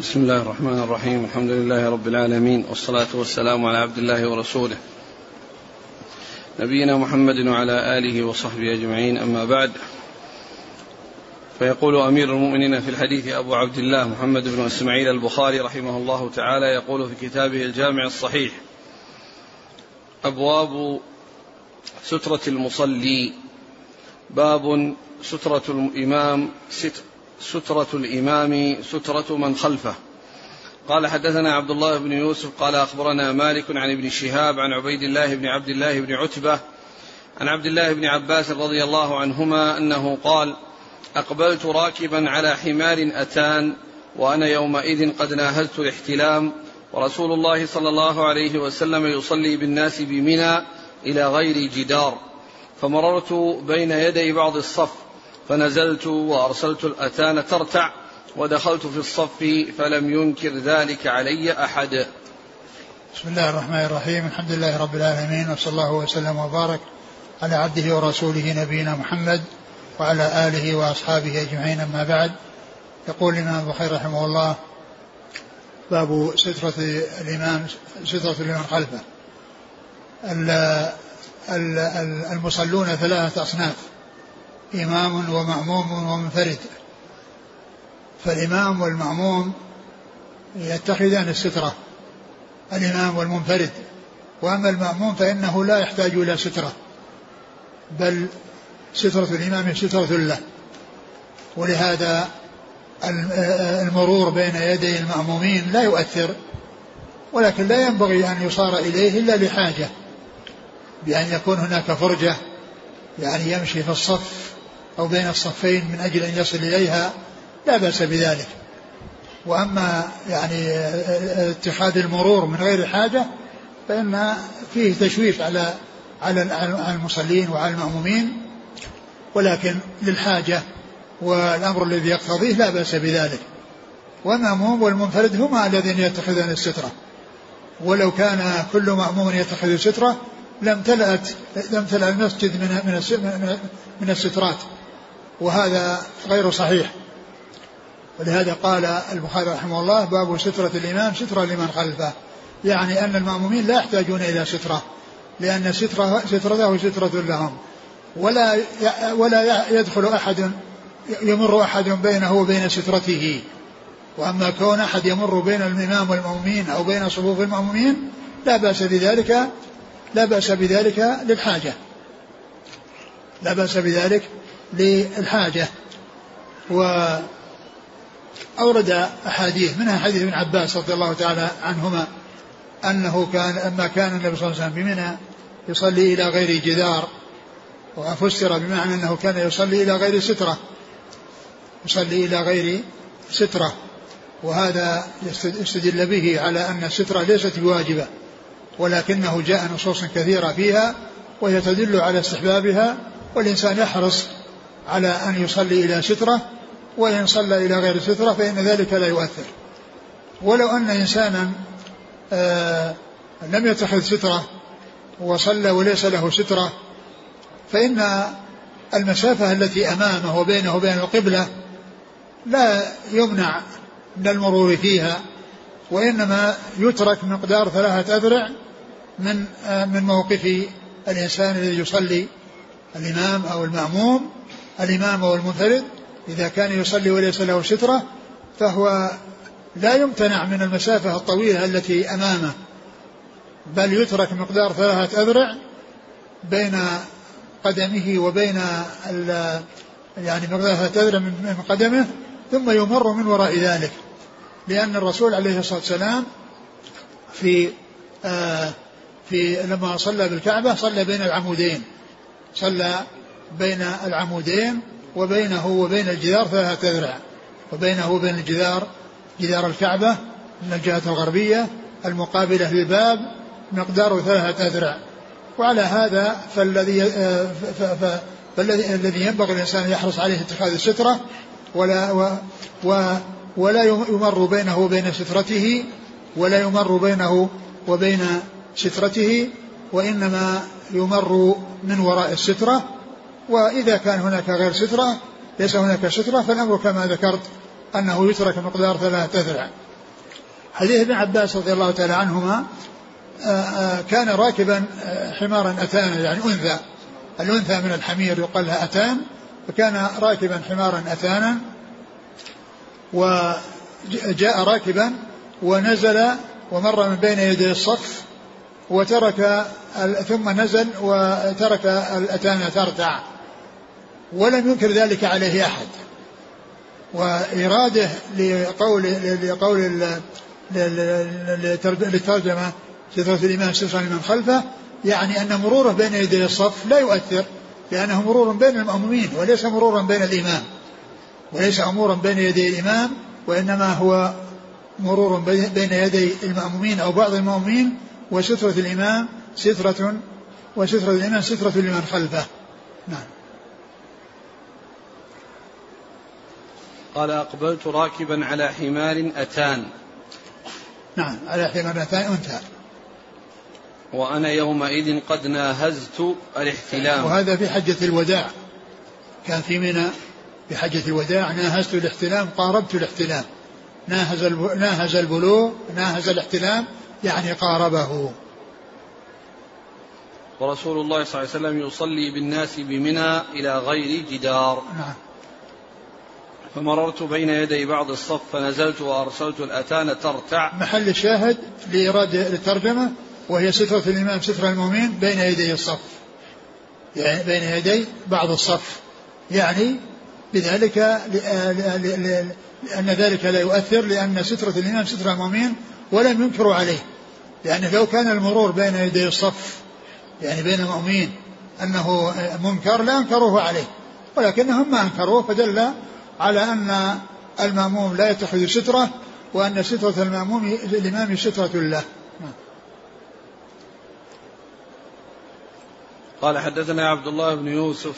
بسم الله الرحمن الرحيم. الحمد لله رب العالمين والصلاة والسلام على عبد الله ورسوله. نبينا محمد وعلى آله وصحبه أجمعين أما بعد. فيقول أمير المؤمنين في الحديث أبو عبد الله محمد بن إسماعيل البخاري رحمه الله تعالى يقول في كتابه الجامع الصحيح أبواب سترة المصلي باب سترة الإمام ستر سترة الإمام سترة من خلفه. قال حدثنا عبد الله بن يوسف قال أخبرنا مالك عن ابن شهاب عن عبيد الله بن عبد الله بن عتبة عن عبد الله بن عباس رضي الله عنهما أنه قال أقبلت راكبا على حمار أتان وأنا يومئذ قد ناهزت الاحتلام ورسول الله صلى الله عليه وسلم يصلي بالناس بمنى إلى غير جدار فمررت بين يدي بعض الصف فنزلت وأرسلت الأتان ترتع ودخلت في الصف فلم ينكر ذلك علي أحد. بسم الله الرحمن الرحيم. الحمد لله رب العالمين وصلى الله وسلم وبارك على عبده ورسوله نبينا محمد وعلى آله وأصحابه أجمعين. أما بعد يقول الإمام البخاري رحمه الله باب سترة الإمام سترة الإمام خلفه. المصلون ثلاثة أصناف. إمام ومأموم ومنفرد. فالإمام والمأموم يتخذان السترة الإمام والمنفرد. وأما المأموم فإنه لا يحتاج إلى سترة بل سترة الإمام سترة له. ولهذا المرور بين يدي المأمومين لا يؤثر ولكن لا ينبغي أن يصار إليه إلا لحاجة بأن يكون هناك فرجة يعني يمشي في الصف أو بين الصفين من أجل أن يصل إليها لا بأس بذلك. وأما يعني اتخاذ المرور من غير حاجة فإن فيه تشويش على على المصلين وعلى المأمومين. ولكن للحاجة والأمر الذي يقتضيه لا بأس بذلك. والمأموم والمنفرد هما الذين يتخذون السترة. ولو كان كل مأموم يتخذ سترة لم تلأت لم تلأ المسجد من من من السترات. وهذا غير صحيح. ولهذا قال البخاري رحمه الله باب سترة الإمام سترة لمن خلفه. يعني أن المأمومين لا يحتاجون إلى سترة لأن سترة سترته سترة لهم. ولا ولا يدخل أحد يمر أحد بينه وبين سترته. وأما كون أحد يمر بين الإمام والمأمومين أو بين صفوف المأمومين لا بأس بذلك لا بأس بذلك للحاجة. لا بأس بذلك للحاجة. وأورد أحاديث منها حديث ابن عباس رضي الله تعالى عنهما أنه كان أما كان النبي صلى الله عليه وسلم بمنى يصلي إلى غير جدار. وفسر بمعنى أنه كان يصلي إلى غير سترة. يصلي إلى غير سترة. وهذا يستدل به على أن السترة ليست بواجبة ولكنه جاء نصوص كثيرة فيها وهي تدل على استحبابها والإنسان يحرص على أن يصلي إلى سترة وإن صلى إلى غير سترة فإن ذلك لا يؤثر. ولو أن إنسانا آه لم يتخذ سترة وصلى وليس له سترة فإن المسافة التي أمامه وبينه وبين القبلة لا يمنع من المرور فيها وإنما يترك مقدار ثلاثة أذرع من آه من موقف الإنسان الذي يصلي الإمام أو المأموم. الإمام أو المنفرد إذا كان يصلي وليس له سترة فهو لا يمتنع من المسافة الطويلة التي أمامه بل يترك مقدار ثلاثة أذرع بين قدمه وبين يعني مقدار ثلاثة أذرع من قدمه ثم يمر من وراء ذلك. لأن الرسول عليه الصلاة والسلام في آه في لما صلى بالكعبة صلى بين العمودين صلى بين العمودين وبينه وبين الجدار ثلاثة أذرع وبينه وبين الجدار جدار الكعبة من الجهة الغربية المقابلة للباب مقدار ثلاثة أذرع وعلى هذا فالذي فالذي الذي ينبغي الإنسان يحرص عليه اتخاذ السترة ولا و و ولا يمر بينه وبين سترته ولا يمر بينه وبين سترته وإنما يمر من وراء السترة وإذا كان هناك غير سترة ليس هناك سترة فالأمر كما ذكرت أنه يترك مقدار ثلاثة أذرع حديث ابن عباس رضي الله تعالى عنهما آه، آه، كان راكبا آه، حمارا أتانا يعني أنثى. الأنثى من الحمير يقال لها أتان فكان راكبا حمارا أتانا وجاء راكبا ونزل ومر من بين يدي الصف وترك ثم نزل وترك الأتان ترتع. ولم ينكر ذلك عليه أحد. وإراده لقول لقول للترجمة سترة الإمام سترة لمن خلفه يعني أن مروره بين يدي الصف لا يؤثر لأنه مرور بين المأمومين وليس مرورا بين الإمام. وليس أمورا بين يدي الإمام وإنما هو مرور بين يدي المأمومين أو بعض المأمومين وسترة الإمام سترة وسترة الإمام سترة لمن خلفه. نعم. قال أقبلت راكبا على حمار أتان. نعم على حمار أتان أنثى. وأنا يومئذ قد ناهزت الاحتلام. وهذا في حجة الوداع. كان في منى في حجة الوداع ناهزت الاحتلام قاربت الاحتلام. ناهز ناهز البلوغ ناهز الاحتلام يعني قاربه. ورسول الله صلى الله عليه وسلم يصلي بالناس بمنى إلى غير جدار. نعم. فمررت بين يدي بعض الصف فنزلت وأرسلت الأتان ترتع. محل الشاهد لإيراد الترجمة وهي سترة الإمام سترة المؤمن بين يدي الصف. يعني بين يدي بعض الصف. يعني بذلك لأن ذلك لا يؤثر لأن سترة الإمام سترة المؤمن ولم ينكروا عليه. لأنه لو كان المرور بين يدي الصف يعني بين المؤمنين أنه منكر لا أنكروه عليه. ولكنهم ما أنكروه فدل على أن المأموم لا يتخذ سترة وأن سترة المأموم الإمام سترة له قال حدثنا عبد الله بن يوسف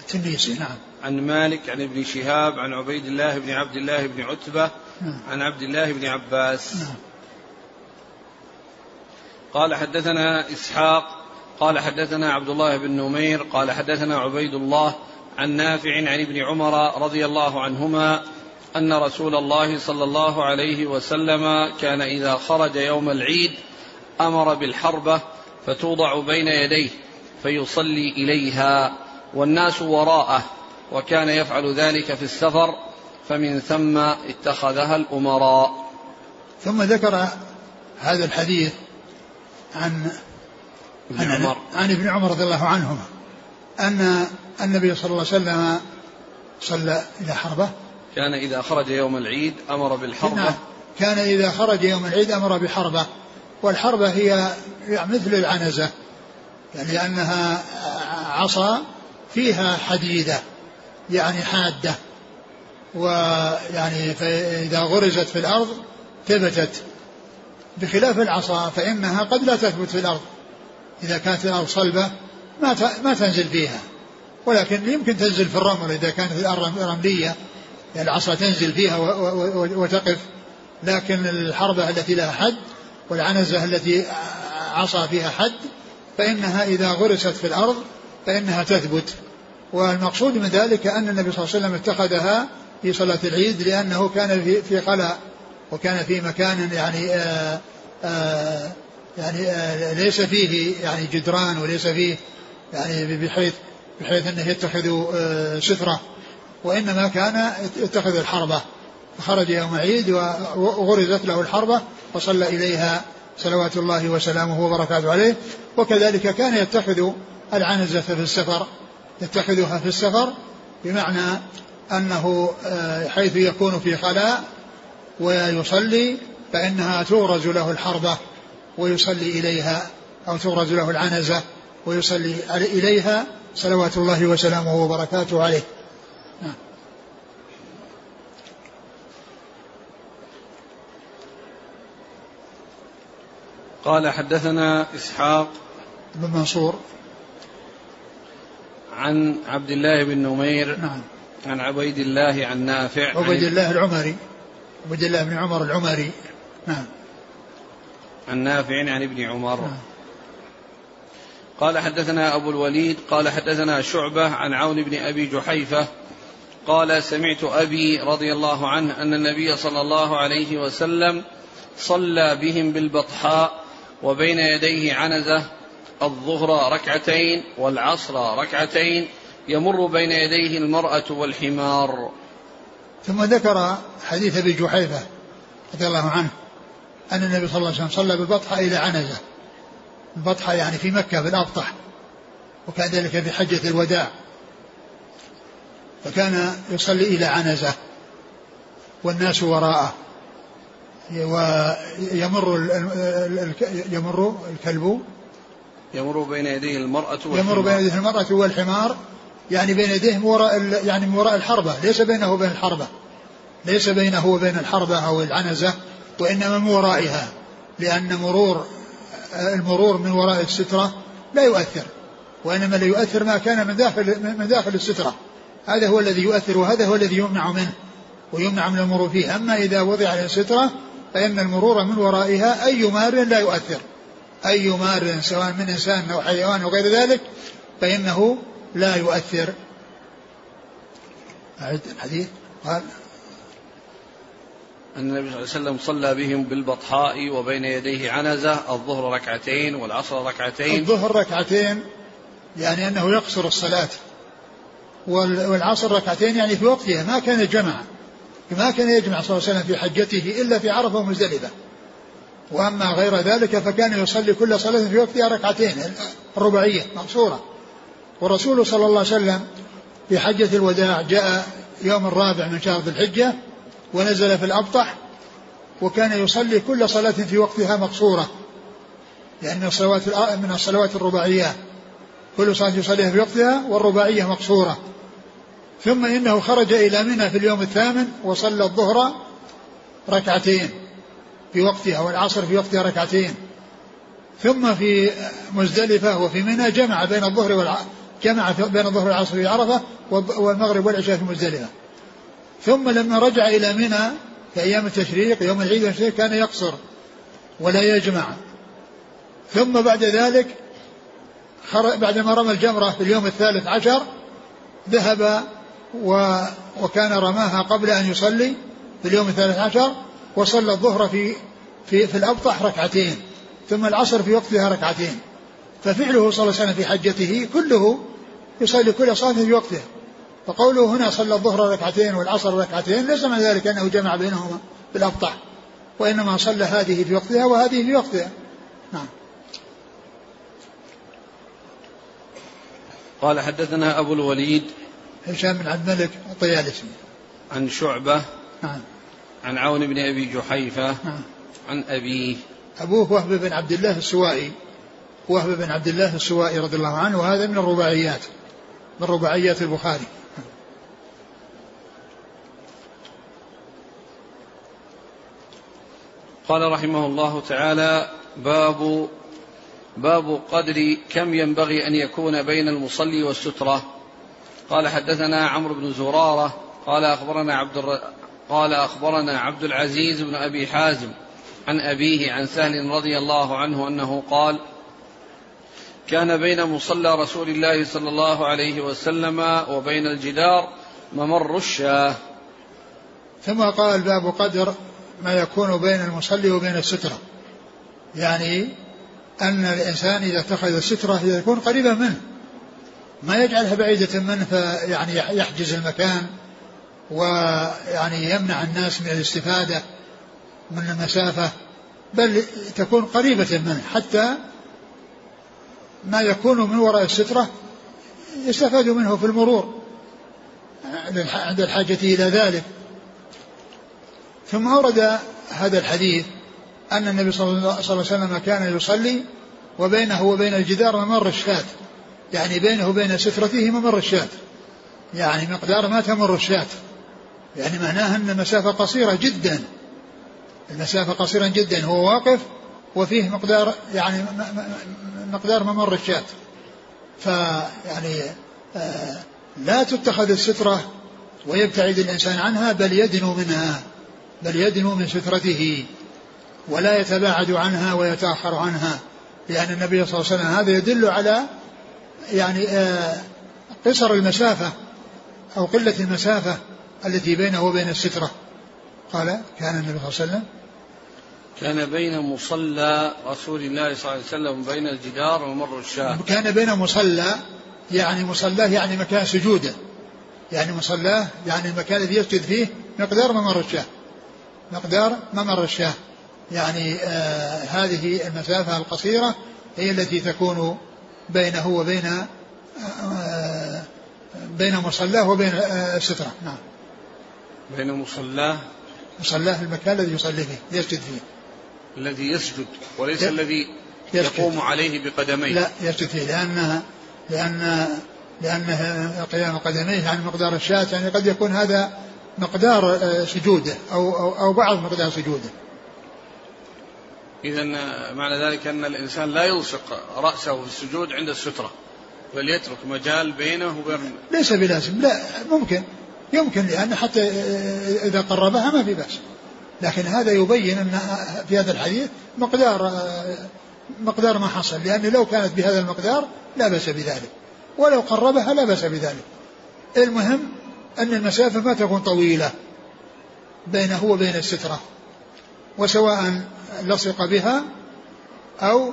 التنيسي نعم عن مالك عن ابن شهاب عن عبيد الله بن عبد الله بن عتبة نعم. عن عبد الله بن عباس نعم. قال حدثنا إسحاق قال حدثنا عبد الله بن نمير قال حدثنا عبيد الله عن نافع عن ابن عمر رضي الله عنهما أن رسول الله صلى الله عليه وسلم كان إذا خرج يوم العيد أمر بالحربة فتوضع بين يديه فيصلي إليها والناس وراءه وكان يفعل ذلك في السفر فمن ثم اتخذها الأمراء. ثم ذكر هذا الحديث عن ابن عمر. عن ابن عمر رضي الله عنهما. أن النبي صلى الله عليه وسلم صلى إلى حربة. كان إذا خرج يوم العيد أمر بالحربة. نعم. كان إذا خرج يوم العيد أمر بحربة. والحربة هي مثل العنزة يعني لأنها عصا فيها حديدة يعني حادة ويعني فإذا غرزت في الأرض ثبتت. بخلاف العصا فإنها قد لا تثبت في الأرض. إذا كانت الأرض صلبة ما ما تنزل فيها. ولكن يمكن تنزل في الرمل إذا كانت الأرض رملية يعني العصا تنزل فيها وتقف. لكن الحربة التي لها حد والعنزة التي عصا فيها حد فإنها إذا غرست في الأرض فإنها تثبت. والمقصود من ذلك أن النبي صلى الله عليه وسلم اتخذها في صلاة العيد لأنه كان في خلاء. وكان في مكان يعني آآ آآ يعني آآ ليس فيه يعني جدران وليس فيه يعني بحيث بحيث أنه يتخذ ستره وإنما كان يتخذ الحربة. فخرج يوم عيد وغرزت له الحربة وصلى إليها صلوات الله وسلامه وبركاته عليه. وكذلك كان يتخذ العنزة في السفر. يتخذها في السفر بمعنى أنه حيث يكون في خلاء ويصلي فإنها تغرز له الحربة ويصلي إليها أو تغرز له العنزة. ويصلي إليها صلوات الله وسلامه وبركاته عليه. نعم. قال حدثنا إسحاق بن منصور. عن عبد الله بن نمير نعم. عن عبيد الله عن نافع عبيد الله العمري. عبد الله بن عمر العمري. نعم. عن نافع عن ابن عمر. نعم. قال حدثنا أبو الوليد قال حدثنا شعبة عن عون بن أبي جحيفة قال سمعت أبي رضي الله عنه أن النبي صلى الله عليه وسلم صلى بهم بالبطحاء وبين يديه عنزة الظهر ركعتين والعصر ركعتين يمر بين يديه المرأة والحمار. ثم ذكر حديث أبي جحيفة رضي الله عنه أن النبي صلى الله عليه وسلم صلى بالبطحه إلى عنزة. البطحه يعني في مكة بالابطح وكذلك في حجة الوداع. فكان يصلي إلى عنزة والناس وراءه. ويمر يمر الكلب. يمر بين يديه المرأة والحمار. يمر بين يديه المرأة والحمار يعني بين يديه وراء يعني من وراء الحربة. ليس بينه وبين الحربة. ليس بينه وبين الحربة أو العنزة وإنما من ورائها لأن مرور المرور من وراء السترة لا يؤثر وإنما اللي يؤثر ما كان من داخل من داخل السترة. هذا هو الذي يؤثر وهذا هو الذي يمنع منه ويمنع من المرور فيه. أما إذا وضع على السترة فإن المرور من ورائها أي مار لا يؤثر. أي مار سواء من إنسان أو حيوان أو غير ذلك فإنه لا يؤثر. أعد الحديث. قال أن النبي صلى الله عليه وسلم صلى بهم بالبطحاء وبين يديه عنزة الظهر ركعتين والعصر ركعتين. الظهر ركعتين يعني أنه يقصر الصلاة. والعصر ركعتين يعني في وقتها ما كان جمع. ما كان يجمع صلى الله عليه وسلم في حجته إلا في عرفة ومزدلفة. وأما غير ذلك فكان يصلي كل صلاة في وقتها ركعتين الرباعية مقصورة. والرسول صلى الله عليه وسلم في حجة الوداع جاء يوم الرابع من شهر ذي الحجة ونزل في الأبطح وكان يصلي كل صلاة في وقتها مقصورة لأن الصلوات من الصلوات الرباعيات كل صلاة يصليها في وقتها والرباعية مقصورة. ثم إنه خرج إلى منى في اليوم الثامن وصلى الظهر ركعتين في وقتها والعصر في وقتها ركعتين. ثم في مزدلفة وفي منى جمع بين الظهر والعصر جمع بين الظهر والعصر في عرفة والمغرب والعشاء في مزدلفة. ثم لما رجع إلى منى في أيام التشريق يوم العيد والتشريق كان يقصر ولا يجمع. ثم بعد ذلك بعدما رمى الجمرة في اليوم الثالث عشر ذهب و وكان رماها قبل أن يصلي في اليوم الثالث عشر وصلى الظهر في في في الأبطح ركعتين ثم العصر في وقتها ركعتين. ففعله صلى الله عليه وسلم في حجته كله يصلي كل صلاة في وقتها فقوله هنا صلى الظهر ركعتين والعصر ركعتين ليس من ذلك أنه جمع بينهما بالأبطح وإنما صلى هذه في وقتها وهذه في وقتها. نعم. قال حدثنا أبو الوليد هشام بن عبد الملك الطيالسي عن شعبة نعم. عن عون بن أبي جحيفة نعم. عن أبيه. أبوه وهب بن عبد الله السوائي وهب بن عبد الله السوائي رضي الله عنه وهذا من الرباعيات من رباعيات البخاري. قال رحمه الله تعالى باب باب قدر كم ينبغي أن يكون بين المصلي والسترة. قال حدثنا عمرو بن زرارة قال أخبرنا عبد الر... قال أخبرنا عبد العزيز بن أبي حازم عن أبيه عن سهل رضي الله عنه أنه قال كان بين مصلى رسول الله صلى الله عليه وسلم وبين الجدار ممر الشاه. ثم قال باب قدر ما يكون بين المصلي وبين السترة. يعني أن الإنسان إذا اتخذ السترة يكون قريبا منه. ما يجعلها بعيدة منه فيعني يحجز المكان ويعني يمنع الناس من الاستفادة من المسافة بل تكون قريبة منه. حتى ما يكون من وراء السترة يستفاد منه في المرور عند الحاجة إلى ذلك. ثم أورد هذا الحديث أن النبي صلى الله عليه وسلم كان يصلي وبينه وبين الجدار ممر الشاة. يعني بينه وبين سترته ممر الشاة. يعني مقدار ما تمر الشاة. يعني معناه أن المسافة قصيرة جدا. المسافة قصيرة جدا. هو واقف وفيه مقدار يعني مقدار ممر الشاة. فيعني آه لا تتخذ السترة ويبتعد الإنسان عنها بل يدنو منها. بل يدنو من سترته ولا يتباعد عنها ويتأخر عنها لأن النبي صلى الله عليه وسلم هذا يدل على يعني آه قصر المسافة أو قلة المسافة التي بينه وبين السترة. قال كان النبي صلى الله عليه وسلم كان بين مصلى رسول الله صلى الله عليه وسلم بين الجدار ومر الشاة. كان بين مصلى يعني مصلاه يعني مكان سجوده يعني مصلاه يعني المكان الذي يسجد فيه مقدار ممر الشاة. مقدار ممر الشاه. يعني آه هذه المسافة القصيرة هي التي تكون بينه وبين آه بين مصلاه وبين آه السترة. نعم. بين مصلاه. مصلاه المكان الذي يصلي فيه يسجد فيه. الذي يسجد وليس ي... الذي يقوم عليه بقدميه. لا يسجد فيه لأنها لأن لأن قيام قدميه يعني مقدار الشاة يعني قد يكون هذا مقدار آه، سجوده أو, أو, أو بعض مقدار سجوده. إذا معنى ذلك أن الإنسان لا يلصق رأسه في السجود عند السترة بل يترك مجال بينه وبين ليس بلازم لا ممكن يمكن لأن حتى إذا قربها ما في بأس. لكن هذا يبين أن في هذا الحديث مقدار مقدار ما حصل لأن لو كانت بهذا المقدار لا بأس بذلك ولو قربها لا بأس بذلك. المهم أن المسافة ما تكون طويلة بينه وبين السترة وسواء لصق بها أو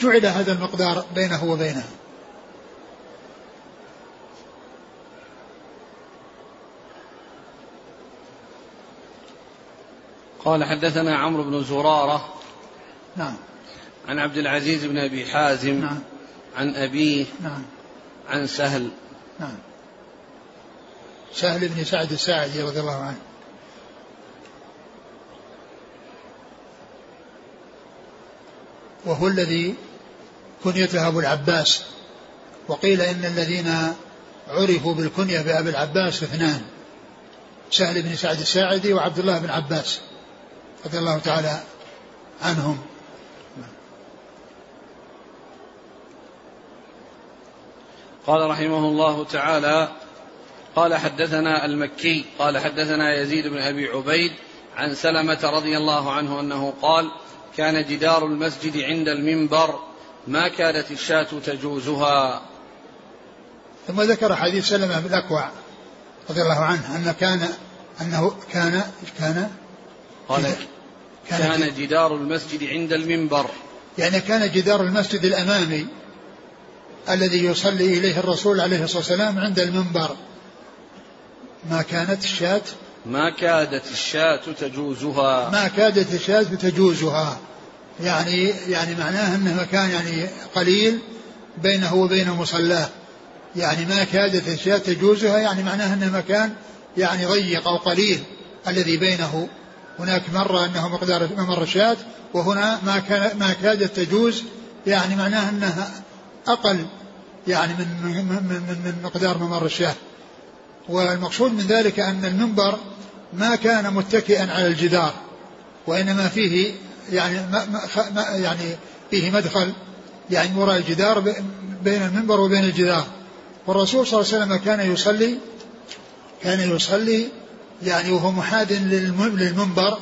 جعل هذا المقدار بينه وبينها. قال حدثنا عمرو بن زرارة. نعم. عن عبد العزيز بن أبي حازم. نعم. عن أبيه. نعم. عن سهل. نعم. سهل بن سعد الساعدي رضي الله عنه. وهو الذي كنيته أبو العباس. وقيل إن الذين عرفوا بالكنية بأبي العباس اثنان سهل بن سعد الساعدي وعبد الله بن عباس رضي الله تعالى عنهم. قال رحمه الله تعالى قال حدثنا المكي قال حدثنا يزيد بن أبي عبيد عن سلمة رضي الله عنه أنه قال كان جدار المسجد عند المنبر ما كانت الشاة تجوزها. ثم ذكر حديث سلمة بن الأكوع رضي الله عنه أن كان أنه كان كان قال كان, كان جدار المسجد عند المنبر. يعني كان جدار المسجد الأمامي الذي يصلي إليه الرسول عليه الصلاة والسلام عند المنبر. ما كانت الشاة؟ ما كادت الشاة تجوزها. ما كادت الشاة تجوزها. يعني يعني معناه أنه مكان يعني قليل بينه وبين مصلاه. يعني ما كادت الشاة تجوزها يعني معناه أنه مكان يعني ضيق أو قليل الذي بينه. هناك مرة أنه مقدار ممر الشاة وهنا ما كان ما كادت تجوز يعني معناه أنها أقل يعني من من من, من مقدار ممر الشاة. والمقصود من ذلك أن المنبر ما كان متكئا على الجدار وإنما فيه يعني ما ما يعني فيه مدخل يعني وراء الجدار بين المنبر وبين الجدار. والرسول صلى الله عليه وسلم كان يصلي كان يصلي يعني وهو محاد للمنبر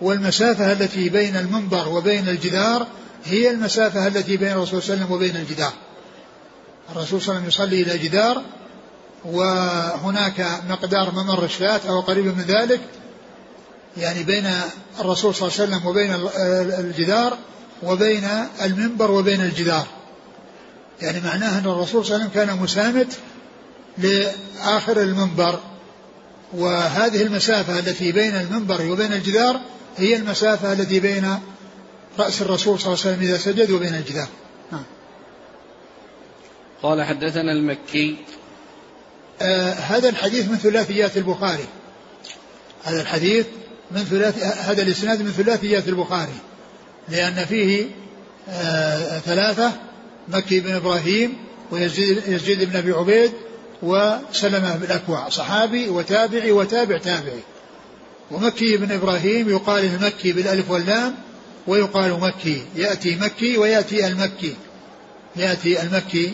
والمسافة التي بين المنبر وبين الجدار هي المسافة التي بين الرسول صلى الله عليه وسلم وبين الجدار. الرسول صلى الله عليه وسلم يصلي إلى جدار وهناك مقدار ممر الشاة أو قريب من ذلك يعني بين الرسول صلى الله عليه وسلم وبين الجدار وبين المنبر وبين الجدار. يعني معناه أن الرسول صلى الله عليه وسلم كان مسامت لآخر المنبر. وهذه المسافة التي بين المنبر وبين الجدار هي المسافة التي بين رأس الرسول صلى الله عليه وسلم إذا سجد وبين الجدار. نعم. قال حدثنا المكي آه هذا الحديث من ثلاثيات البخاري. هذا الحديث من ثلاث هذا الإسناد من ثلاثيات البخاري. لأن فيه آه ثلاثة مكي بن إبراهيم ويزيد يزيد بن أبي عبيد وسلمة بن الأكوع. صحابي وتابعي وتابع تابعي. ومكي بن إبراهيم يقال المكي بالألف واللام ويقال مكي. يأتي مكي ويأتي المكي. يأتي المكي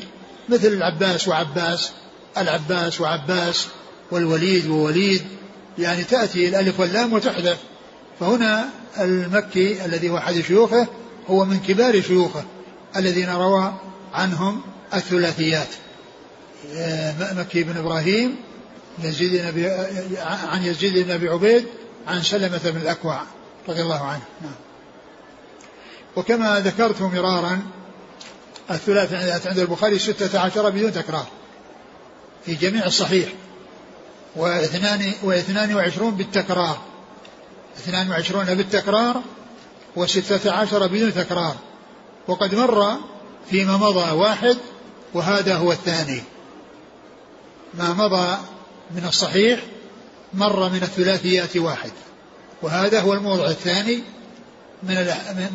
مثل العباس وعباس. العباس وعباس والوليد ووليد يعني تأتي الألف واللام وتحذف. فهنا المكي الذي هو أحد شيوخه هو من كبار شيوخه الذين روى عنهم الثلاثيات. مكي بن إبراهيم يزيد أبي عن يزيد بن أبي عبيد عن سلمة بن الأكوع رضي الله عنه. نعم. وكما ذكرت مرارا الثلاث عند البخاري ستة عشر بدون تكرار. في جميع الصحيح. واثنان واثنان وعشرون بالتكرار. اثنان وعشرون بالتكرار وستة عشر بدون تكرار. وقد مر فيما مضى واحد وهذا هو الثاني. ما مضى من الصحيح مر من الثلاثيات واحد. وهذا هو الموضع الثاني من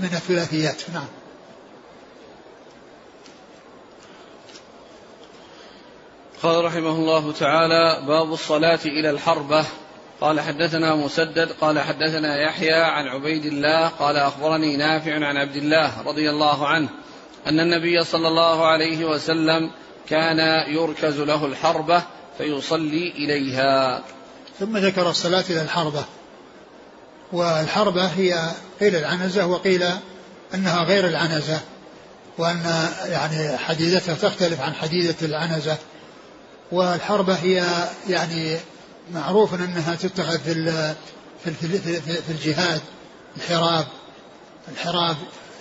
من الثلاثيات. نعم. قال رحمه الله تعالى باب الصلاة إلى الحربة. قال حدثنا مسدد قال حدثنا يحيى عن عبيد الله قال أخبرني نافع عن عبد الله رضي الله عنه أن النبي صلى الله عليه وسلم كان يركز له الحربة فيصلي إليها. ثم ذكر الصلاة إلى الحربة. والحربة هي قيل العنزة وقيل أنها غير العنزة وأن يعني حديدتها تختلف عن حديدة العنزة. والحربة هي يعني معروف أنها تتخذ في في في, في الجهاد الحراب الحراب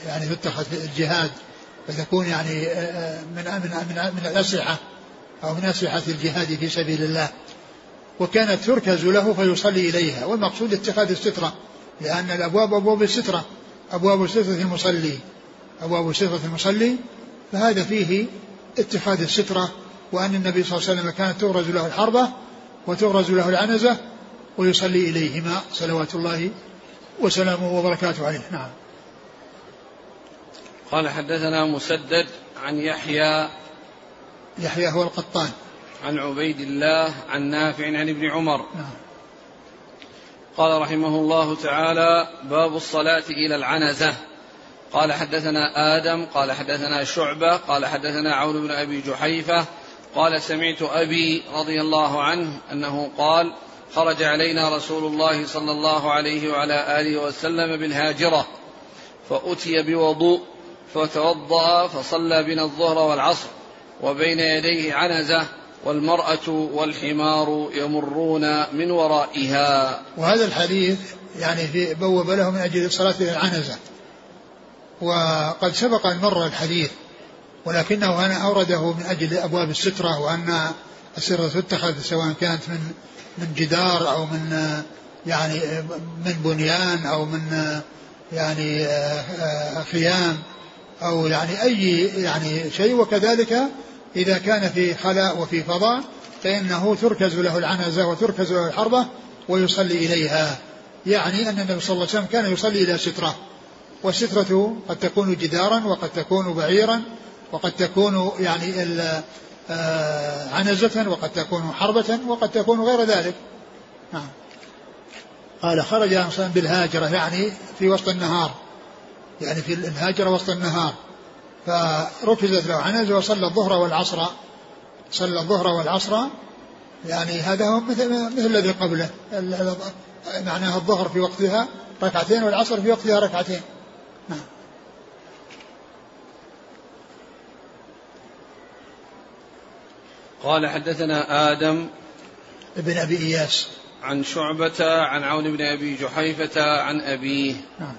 يعني تتخذ في الجهاد فتكون يعني من من من, من الأسلحة أو من أسلحة الجهاد في سبيل الله. وكانت تركز له فيصلي إليها والمقصود اتخاذ السترة لأن الأبواب أبواب السترة أبواب سترة المصلي أبواب سترة المصلي فهذا فيه اتخاذ السترة وأن النبي صلى الله عليه وسلم كانت تغرز له الحربة وتغرز له العنزة ويصلي إليهما صلوات الله وسلامه وبركاته عليه. نعم. قال حدثنا مسدد عن يحيى يحيى هو القطان. عن عبيد الله عن نافع عن ابن عمر. نعم. قال رحمه الله تعالى باب الصلاة إلى العنزة. قال حدثنا آدم قال حدثنا شعبة قال حدثنا عون بن أبي جحيفة قال سمعت أبي رضي الله عنه أنه قال خرج علينا رسول الله صلى الله عليه وعلى آله وسلم بالهاجرة فأتي بوضوء فتوضأ فصلى بنا الظهر والعصر وبين يديه عنزة والمرأة والحمار يمرون من ورائها. وهذا الحديث يعني في بوب له من أجل إلى العنزة. وقد سبق أن مر الحديث ولكنه أنا أورده من أجل أبواب السترة وأن السترة تتخذ سواء كانت من من جدار أو من يعني من بنيان أو من يعني خيام أو يعني أي يعني شيء. وكذلك إذا كان في خلاء وفي فضاء فإنه تركز له العنزة وتركز له الحربة ويصلي إليها. يعني أن النبي صلى الله عليه وسلم كان يصلي إلى سترة والسترة قد تكون جدارا وقد تكون بعيرا وقد تكون يعني آه، عنزة وقد تكون حربة وقد تكون غير ذلك. نعم. قال خرج الإنسان بالهاجرة يعني في وسط النهار. يعني في الهاجرة وسط النهار. فركزت له عنزة وصلى الظهر والعصر. صلى الظهر والعصر. يعني هذا هو مثل, مثل الذي قبله. معناها الظهر في وقتها ركعتين والعصر في وقتها ركعتين. قال حدثنا آدم ابن أبي إياس. عن شعبة عن عون بن أبي جحيفة عن أبيه. نعم.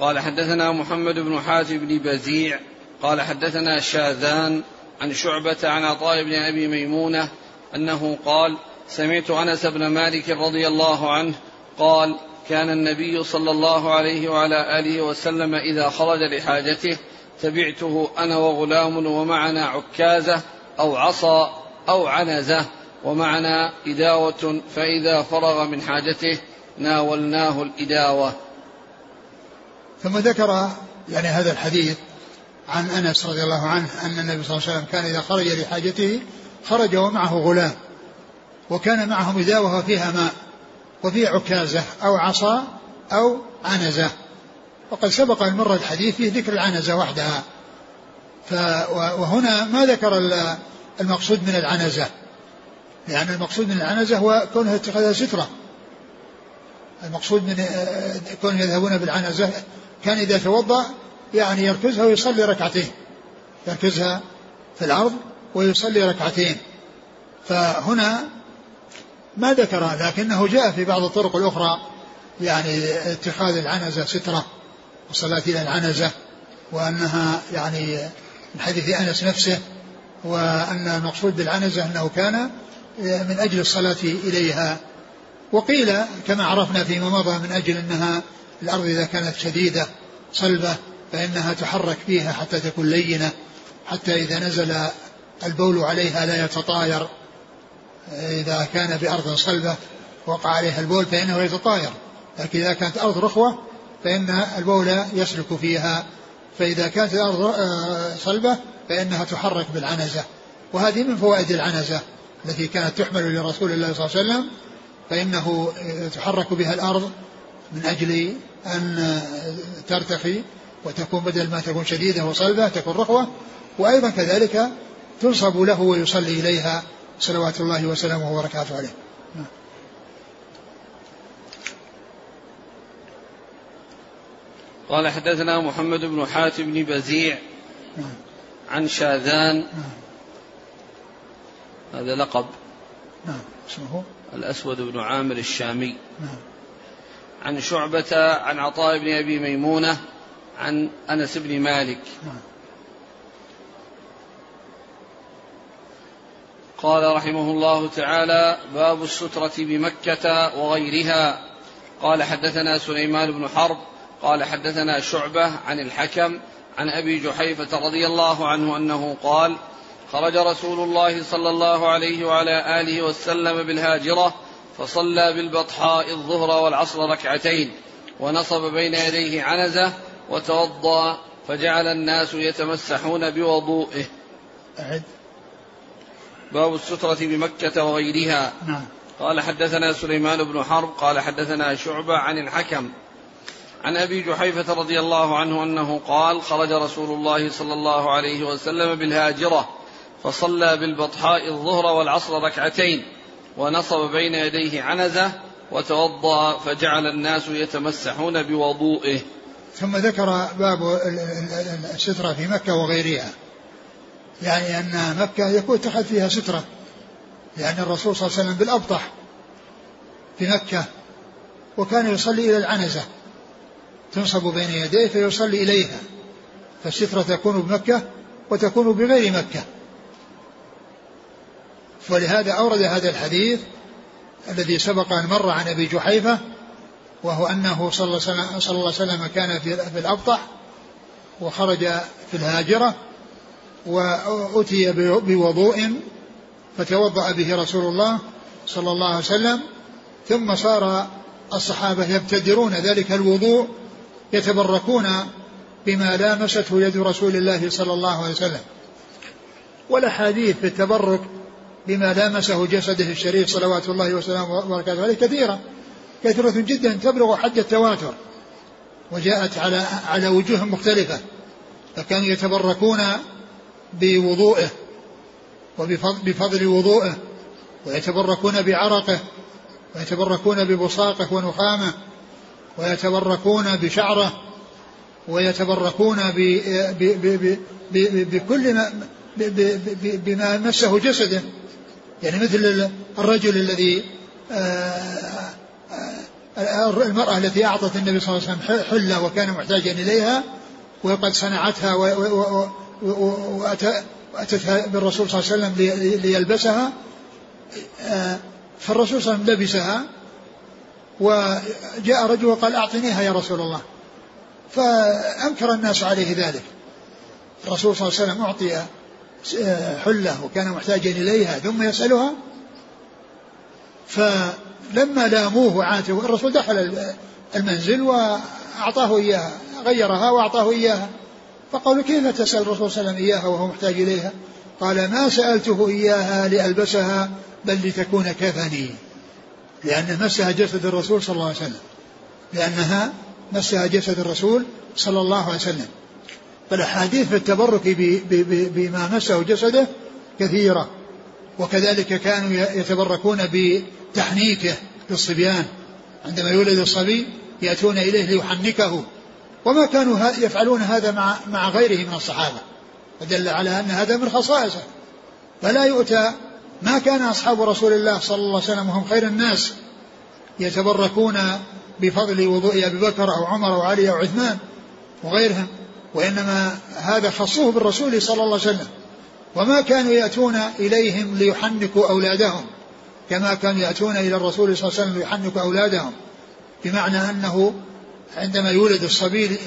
قال حدثنا محمد بن حاتم بن بزيع. قال حدثنا شاذان عن شعبة عن عطاء بن أبي ميمونة أنه قال سمعت أنس بن مالك رضي الله عنه قال كان النبي صلى الله عليه وعلى آله وسلم إذا خرج لحاجته تبعته أنا وغلام ومعنا عكازة أو عصا أو عنزة ومعنا إداوة فإذا فرغ من حاجته ناولناه الإداوة. ثم ذكر يعني هذا الحديث عن أنس رضي الله عنه أن النبي صلى الله عليه وسلم كان إذا خرج لحاجته خرج ومعه غلام وكان معه مداوه فيها ماء وفي عكازة أو عصا أو عنزة. وقد سبق أن مر الحديث فيه ذكر العنزة وحدها. ف وهنا ما ذكر المقصود من العنزة. لأن المقصود من العنزة هو كونها اتخاذها سترة. المقصود من كونهم يذهبون بالعنزة كان إذا توضأ يعني يركزها ويصلي ركعتين. يركزها في الأرض ويصلي ركعتين. فهنا ما ذكر لكنه جاء في بعض الطرق الأخرى يعني اتخاذ العنزة سترة. والصلاة إلى العنزة وأنها يعني من حديث أنس نفسه وأن المقصود بالعنزة أنه كان من أجل الصلاة إليها. وقيل كما عرفنا فيما مضى من أجل أنها الأرض إذا كانت شديدة صلبة فإنها تحرك فيها حتى تكون لينة حتى إذا نزل البول عليها لا يتطاير. إذا كان بأرض صلبة وقع عليها البول فإنه يتطاير. لكن إذا كانت أرض رخوة فإن البول يسلك فيها. فإذا كانت الأرض آه، صلبة فإنها تحرك بالعنزة. وهذه من فوائد العنزة التي كانت تحمل لرسول الله صلى الله عليه وسلم. فإنه تحرك بها الأرض من أجل أن ترتخي وتكون بدل ما تكون شديدة وصلبة تكون رخوة. وأيضا كذلك تنصب له ويصلي إليها صلوات الله وسلامه وبركاته عليه. قال حدثنا محمد بن حاتم بن بزيع عن شاذان. هذا لقب. نعم الأسود بن عامر الشامي. نعم عن شعبة عن عطاء بن أبي ميمونة عن أنس بن مالك. نعم قال رحمه الله تعالى باب السترة بمكة وغيرها. قال حدثنا سليمان بن حرب قال حدثنا شعبة عن الحكم عن أبي جحيفة رضي الله عنه أنه قال خرج رسول الله صلى الله عليه وعلى آله وسلم بالهاجرة فصلى بالبطحاء الظهر والعصر ركعتين ونصب بين يديه عنزة وتوضأ فجعل الناس يتمسحون بوضوئه. أعد. باب السترة بمكة وغيرها. نعم. قال حدثنا سليمان بن حرب قال حدثنا شعبة عن الحكم عن أبي جحيفة رضي الله عنه أنه قال خرج رسول الله صلى الله عليه وسلم بالهاجرة فصلى بالبطحاء الظهر والعصر ركعتين ونصب بين يديه عنزة وتوضأ فجعل الناس يتمسحون بوضوئه. ثم ذكر باب السترة في مكة وغيرها. يعني أن مكة يكون اتخذ فيها سترة. لأن الرسول صلى الله عليه وسلم بالأبطح في مكة وكان يصلي إلى العنزة. تنصب بين يديه فيصلي إليها فالسترة تكون بمكة وتكون بغير مكة. ولهذا أورد هذا الحديث الذي سبق أن مر عن أبي جحيفة وهو أنه صلى الله عليه وسلم, وسلم كان في الأبطح وخرج في الهاجرة وأتي بوضوء فتوضأ به رسول الله صلى الله عليه وسلم ثم صار الصحابة يبتدرون ذلك الوضوء يتبركون بما لامسته يد رسول الله صلى الله عليه وسلم. والأحاديث في التبرك بما لامسه جسده الشريف صلوات الله وسلامه وبركاته عليه كثيرة كثيرة جدا تبلغ حد التواتر وجاءت على على وجوه مختلفة فكانوا يتبركون بوضوئه وبفضل وضوئه ويتبركون بعرقه ويتبركون ببصاقه ونخامه ويتبركون بشعره ويتبركون بكل ما بما مسه جسده. يعني مثل الرجل الذي آه، آه، المرأة التي أعطت النبي صلى الله عليه وسلم حلة وكان محتاجا إليها وقد صنعتها وأتتها بالرسول صلى الله عليه وسلم ليلبسها آه، فالرسول صلى الله عليه وسلم لبسها وجاء رجل وقال أعطنيها يا رسول الله. فأنكر الناس عليه ذلك. الرسول صلى الله عليه وسلم أعطي حلة وكان محتاجا إليها ثم يسألها. فلما لاموه وعاتبوا الرسول دخل المنزل وأعطاه إياها غيرها وأعطاه إياها. فقالوا كيف تسأل الرسول صلى الله عليه وسلم إياها وهو محتاج إليها؟ قال ما سألته إياها لألبسها بل لتكون كفني. لأن مسها جسد الرسول صلى الله عليه وسلم. لأنها مسها جسد الرسول صلى الله عليه وسلم. فالأحاديث في التبرك بما مسه جسده كثيرة. وكذلك كانوا يتبركون بتحنيكه للصبيان. عندما يولد الصبي يأتون إليه ليحنكه. وما كانوا يفعلون هذا مع مع غيره من الصحابة. فدل على أن هذا من خصائصه. فلا يؤتى ما كان أصحاب رسول الله صلى الله عليه وسلم هم خير الناس يتبركون بفضل وضوء أبي بكر أو عمر أو علي أو عثمان وغيرهم وإنما هذا خصوه بالرسول صلى الله عليه وسلم. وما كانوا يأتون إليهم ليحنكوا أولادهم كما كانوا يأتون إلى الرسول صلى الله عليه وسلم ليحنكوا أولادهم بمعنى أنه عندما يولد الصبي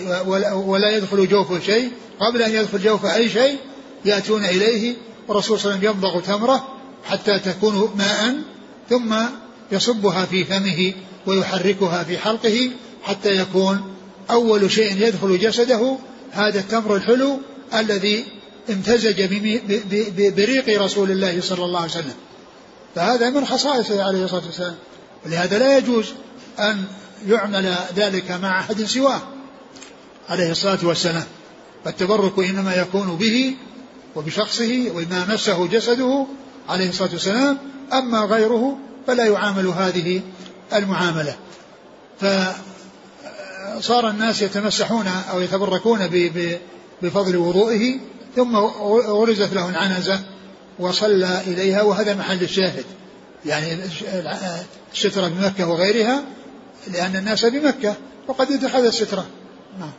ولا يدخل جوفه شيء قبل أن يدخل جوفه أي شيء يأتون إليه والرسول صلى الله عليه وسلم يمضغ تمرة حتى تكون ماء ثم يصبها في فمه ويحركها في حلقه حتى يكون أول شيء يدخل جسده هذا التمر الحلو الذي امتزج بريق رسول الله صلى الله عليه وسلم. فهذا من خصائصه عليه الصلاة والسلام. ولهذا لا يجوز أن يعمل ذلك مع أحد سواه عليه الصلاة والسلام. فالتبرك إنما يكون به وبشخصه وما مسه جسده عليه الصلاة والسلام أما غيره فلا يعامل هذه المعاملة. فصار الناس يتمسحون أو يتبركون بفضل وضوئه ثم غرزت له العنزة وصلى إليها وهذا محل الشاهد. يعني السترة بمكة وغيرها لأن الناس بمكة وقد اتخذ السترة. نعم.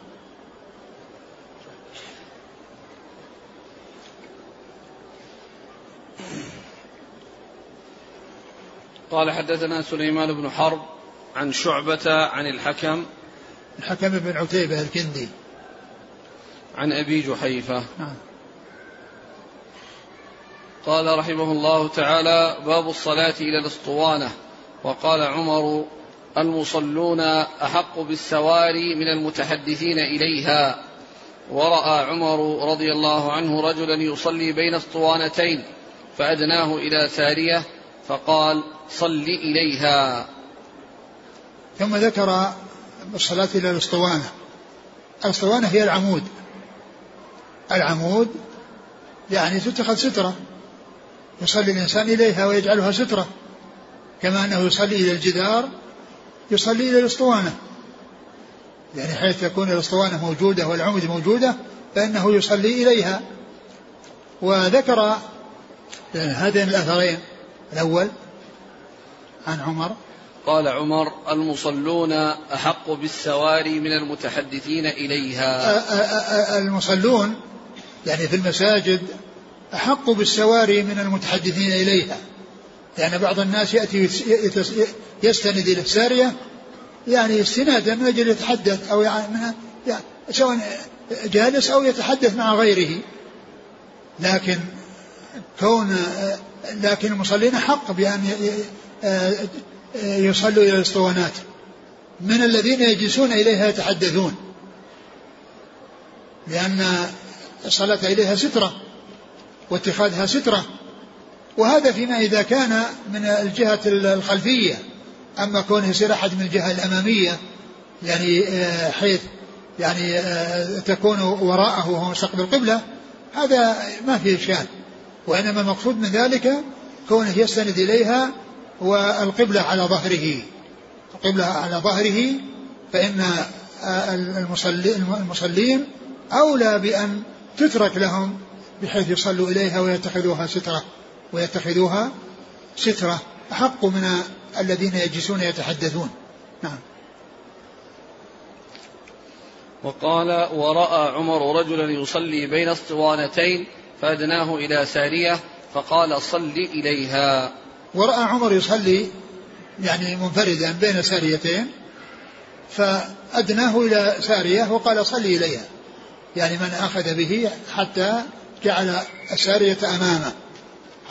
قال حدثنا سليمان بن حرب عن شعبة عن الحكم الحكم بن عتيبة الكندي. عن أبي جحيفة. نعم. قال رحمه الله تعالى باب الصلاة إلى الأسطوانة. وقال عمر المصلون أحق بالسواري من المتحدثين إليها. ورأى عمر رضي الله عنه رجلا يصلي بين أسطوانتين فأدناه إلى سارية فقال صل إليها. ثم ذكر الصلاة إلى الأسطوانة الأسطوانة هي العمود. العمود يعني تتخذ سترة. يصلي الإنسان إليها ويجعلها سترة. كما أنه يصلي إلى الجدار يصلي إلى الأسطوانة يعني حيث تكون الأسطوانة موجودة والعمود موجودة فإنه يصلي إليها. وذكر هذين الأثرين. الأول عن عمر؟ قال عمر المصلون أحق بالسواري من المتحدثين إليها. المصلون يعني في المساجد أحق بالسواري من المتحدثين إليها. لأن بعض الناس يأتي يستند إلى السارية يعني استنادا من أجل يتحدث أو يعني سواء جالس أو يتحدث مع غيره. لكن كون لكن المصلين حق بأن يصلوا إلى الاسطوانات. من الذين يجلسون إليها يتحدثون. لأن الصلاة إليها سترة واتخاذها سترة. وهذا فيما إذا كان من الجهة الخلفية. أما كونه يصير أحد من الجهة الأمامية يعني آه، حيث يعني آه، تكون وراءه وهو مستقبل القبلة هذا ما فيه إشكال. وإنما المقصود من ذلك كونه يستند إليها والقبلة على ظهره. القبلة على ظهره فإن المصلين أولى بأن تترك لهم بحيث يصلوا إليها ويتخذوها سترة. ويتخذوها سترة. أحق من الذين يجلسون يتحدثون. نعم. وقال ورأى عمر رجلا يصلي بين اسطوانتين فأدناه إلى سارية فقال صل إليها. ورأى عمر يصلي يعني منفردا بين ساريتين فأدناه إلى سارية وقال صل إليها. يعني من أخذ به حتى جعل السارية أمامه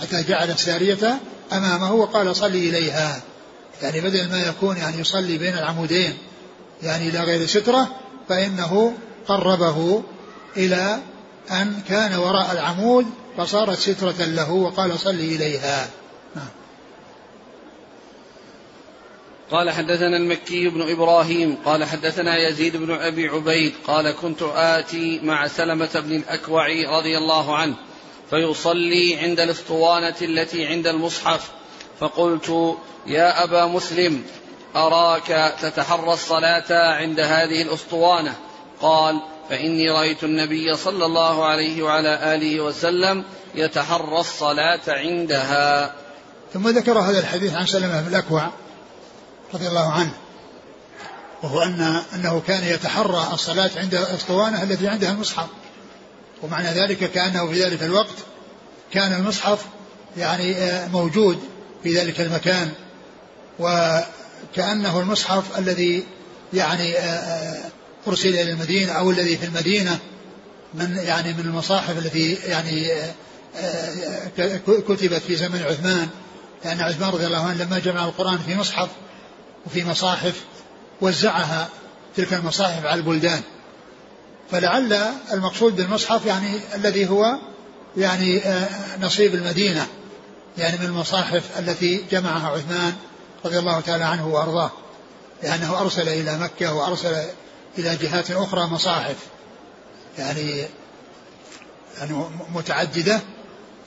حتى جعل السارية أمامه وقال صلي إليها. يعني بدل ما يكون يعني يصلي بين العمودين يعني إلى غير سترة فإنه قربه إلى أن كان وراء العمود فصارت سترة له وقال صلي إليها. نعم. قال حدثنا المكي بن إبراهيم قال حدثنا يزيد بن أبي عبيد قال كنت آتي مع سلمة بن الأكوع رضي الله عنه فيصلي عند الاسطوانة التي عند المصحف فقلت يا أبا مسلم أراك تتحرى الصلاة عند هذه الأسطوانة؟ قال فإني رأيت النبي صلى الله عليه وعلى آله وسلم يتحرى الصلاة عندها. ثم ذكر هذا الحديث عن سلمة بن الأكوع رضي الله عنه. وهو أن أنه كان يتحرى الصلاة عند الأسطوانة التي عندها المصحف. ومعنى ذلك كأنه في ذلك الوقت كان المصحف يعني آه، موجود في ذلك المكان. وكأنه المصحف الذي يعني آه، آه، أرسل إلى المدينة أو الذي في المدينة من يعني من المصاحف التي يعني كتبت في زمن عثمان. لأن عثمان رضي الله عنه لما جمع القرآن في مصحف وفي مصاحف وزعها تلك المصاحف على البلدان. فلعل المقصود بالمصحف يعني الذي هو يعني نصيب المدينة يعني من المصاحف التي جمعها عثمان رضي الله تعالى عنه وأرضاه. لأنه أرسل إلى مكة وأرسل إلى جهات أخرى مصاحف يعني يعني متعددة.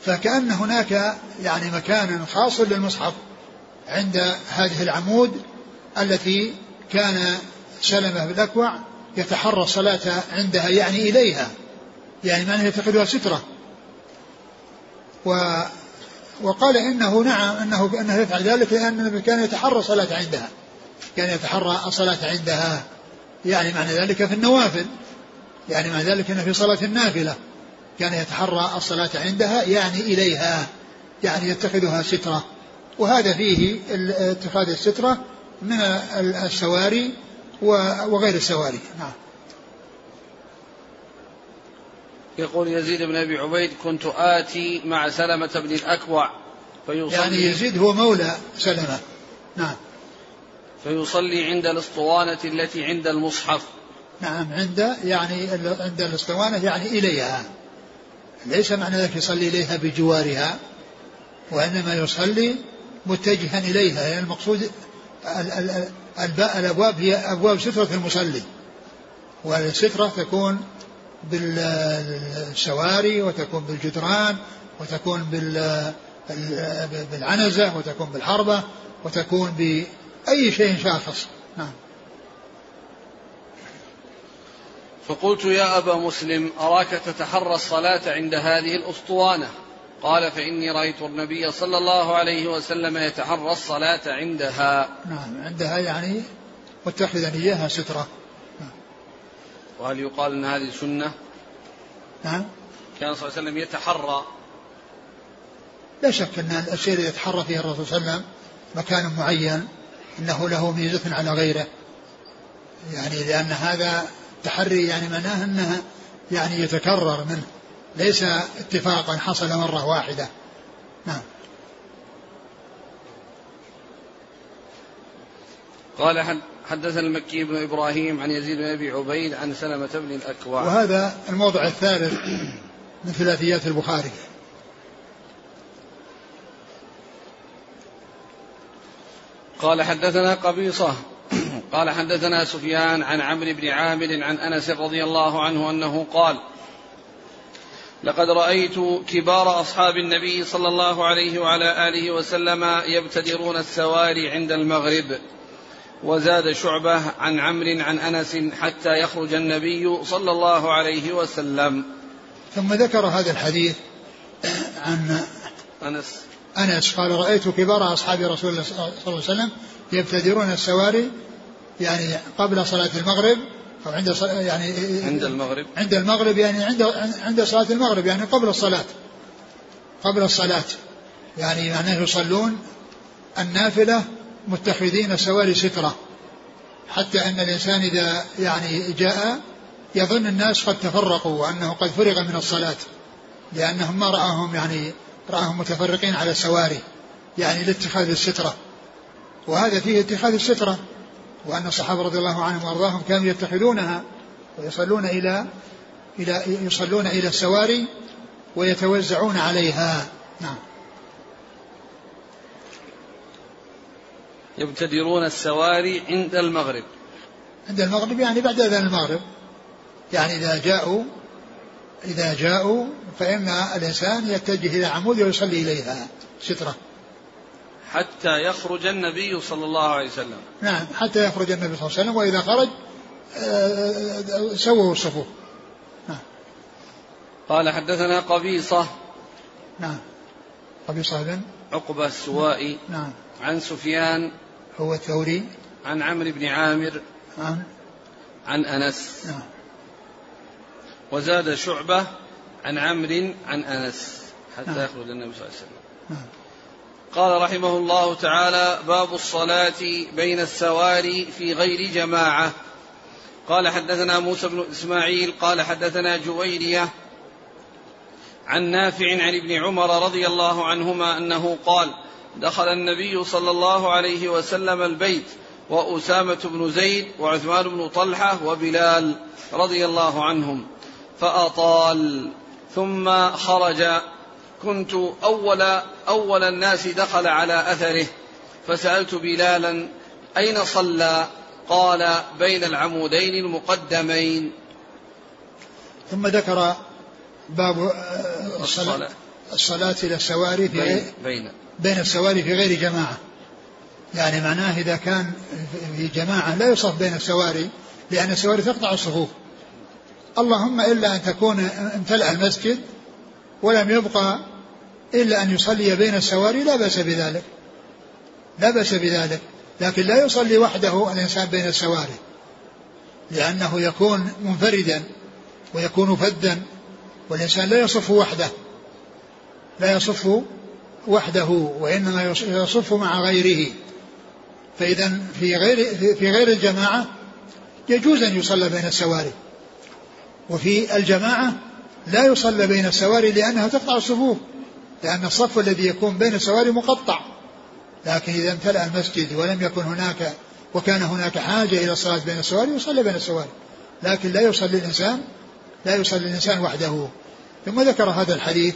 فكأن هناك يعني مكانا خاص للمصحف عند هذه العمود التي كان سلمة بن الأكوع يتحرى الصلاة عندها يعني إليها. يعني معنى يتخذها سترة. و وقال إنه نعم إنه انه يفعل ذلك لأن النبي كان يتحرى الصلاه عندها. كان يتحرى الصلاه عندها. يعني معنى ذلك في النوافل. يعني معنى ذلك إنه في صلاة النافلة. كان يتحرى الصلاة عندها يعني إليها. يعني يتخذها سترة. وهذا فيه اتخاذ السترة من السواري وغير السواري. نعم. يقول يزيد بن أبي عبيد كنت آتي مع سلمة بن الأكوع فيصلي يعني يزيد هو مولى سلمة. نعم. فيصلي عند الأسطوانة التي عند المصحف. نعم عند يعني عند الأسطوانة يعني إليها. ليس معنى ذلك يصلي إليها بجوارها وإنما يصلي متجها إليها. يعني المقصود الأبواب هي أبواب سترة المصلي. والسترة تكون بالسواري وتكون بالجدران وتكون بالعنزة وتكون بالحربة وتكون بأي شيء شاخص. نعم. فقلت يا أبا مسلم أراك تتحرى الصلاة عند هذه الأسطوانة؟ قال فإني رأيت النبي صلى الله عليه وسلم يتحرى الصلاة عندها. نعم. عندها يعني واتخذ إياها سترة. وهل يقال أن هذه سنة؟ نعم. كان صلى الله عليه وسلم يتحرى. لا شك أن الشيء الذي يتحرى فيه الرسول صلى الله عليه وسلم مكان معين أنه له ميزة على غيره. يعني لأن هذا تحري يعني معناه أنه يعني يتكرر منه. ليس اتفاقا حصل مرة واحدة. نعم. قال حدثنا المكي بن إبراهيم عن يزيد بن أبي عبيد عن سلمة بن الاكوع وهذا الموضع الثالث من ثلاثيات البخاري. قال حدثنا قبيصة. قال حدثنا سفيان عن عمرو بن عامر عن أنس رضي الله عنه أنه قال لقد رأيت كبار أصحاب النبي صلى الله عليه وعلى آله وسلم يبتدرون السواري عند المغرب. وزاد شعبة عن عمرو عن أنس حتى يخرج النبي صلى الله عليه وسلم. ثم ذكر هذا الحديث عن أنس. أنس. قال رأيت كبار أصحاب رسول الله صلى الله عليه وسلم يبتدرون السواري يعني قبل صلاة المغرب أو عند يعني عند المغرب. عند المغرب يعني عند عند صلاة المغرب يعني قبل الصلاة. قبل الصلاة. يعني معناه يصلون النافلة متخذين سواري سترة. حتى أن الإنسان إذا يعني جاء يظن الناس قد تفرقوا وأنه قد فرغ من الصلاة لأنهم ما رآهم يعني رآهم متفرقين على السواري يعني لاتخاذ السترة. وهذا فيه اتخاذ السترة. وأن الصحابة رضي الله عنهم وأرضاهم كانوا يتخذونها ويصلون إلى إلى يصلون إلى السواري ويتوزعون عليها. نعم. يبتدرون السواري عند المغرب. عند المغرب يعني بعد أذان المغرب. يعني إذا جاءوا إذا جاءوا فإن الإنسان يتجه إلى عمود ويصلي إليها. سترة. حتى يخرج النبي صلى الله عليه وسلم. نعم حتى يخرج النبي صلى الله عليه وسلم وإذا خرج آه، سووا الصفوف قال حدثنا قبيصة. نعم. قبيصة بن عقبة السوائي. نعم. عن سفيان. هو الثوري. عن عمرو بن عامر. عن عن أنس. نعم. وزاد شعبة عن عمرو عن أنس. حتى نعم. يخرج النبي صلى الله عليه وسلم. نعم. قال رحمه الله تعالى باب الصلاة بين السواري في غير جماعة. قال حدثنا موسى بن إسماعيل قال حدثنا جويرية عن نافع عن ابن عمر رضي الله عنهما أنه قال دخل النبي صلى الله عليه وسلم البيت وأسامة بن زيد وعثمان بن طلحة وبلال رضي الله عنهم فأطال ثم خرج كنت أول أول الناس دخل على أثره فسألت بلالا أين صلى؟ قال بين العمودين المقدمين. ثم ذكر باب آه، الصلاة الصلاة. إلى السواري في بين, بين. بين السواري في غير جماعة. يعني معناه إذا كان في جماعة لا يصف بين السواري لأن السواري تقطع الصفوف. اللهم إلا أن تكون امتلأ المسجد ولم يبقى إلا أن يصلي بين السواري لا بأس بذلك. لا بأس بذلك. لكن لا يصلي وحده الإنسان بين السواري لأنه يكون منفردا ويكون فدا والإنسان لا يصف وحده. لا يصف وحده وإنما يصف مع غيره. فإذا في غير في غير الجماعة يجوز أن يصلى بين السواري. وفي الجماعة لا يصلى بين السواري لأنها تقطع الصفوف. لأن الصف الذي يكون بين السواري مقطع. لكن إذا امتلأ المسجد ولم يكن هناك وكان هناك حاجة إلى الصلاة بين السواري يصلي بين السواري. لكن لا يصلي الإنسان لا يصلي الإنسان وحده. ثم ذكر هذا الحديث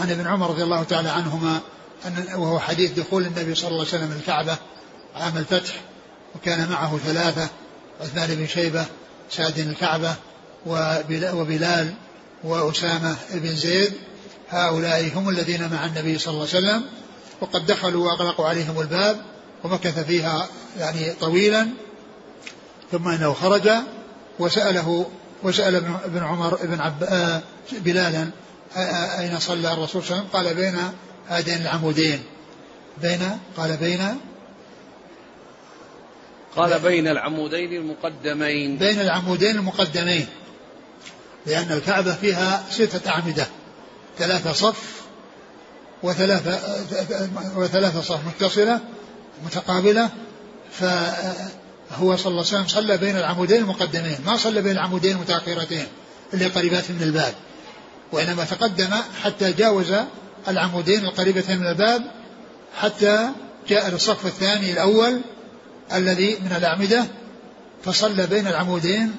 عن ابن عمر رضي الله تعالى عنهما أن وهو حديث دخول النبي صلى الله عليه وسلم الكعبة عام الفتح وكان معه ثلاثة عثمان بن شيبة سعد الكعبة وبلال وأسامة بن زيد هؤلاء هم الذين مع النبي صلى الله عليه وسلم وقد دخلوا وأغلقوا عليهم الباب ومكث فيها يعني طويلا ثم إنه خرج وسأله وسأل ابن عمر ابن عب آه، بلالا أين صلى الرسول صلى الله عليه وسلم؟ قال بين هذين العمودين. بين قال بين قال بين العمودين المقدمين. بين العمودين المقدمين لأن الكعبة فيها ستة أعمدة. ثلاثة صف وثلاثة وثلاثة صف متصلة متقابلة فهو صلى الله عليه وسلم صلى بين العمودين المقدمين ما صلى بين العمودين المتأخرتين اللي قريبات من الباب. وإنما تقدم حتى جاوز العمودين القريبتين من الباب حتى جاء الصف الثاني الأول الذي من الأعمدة فصلى بين العمودين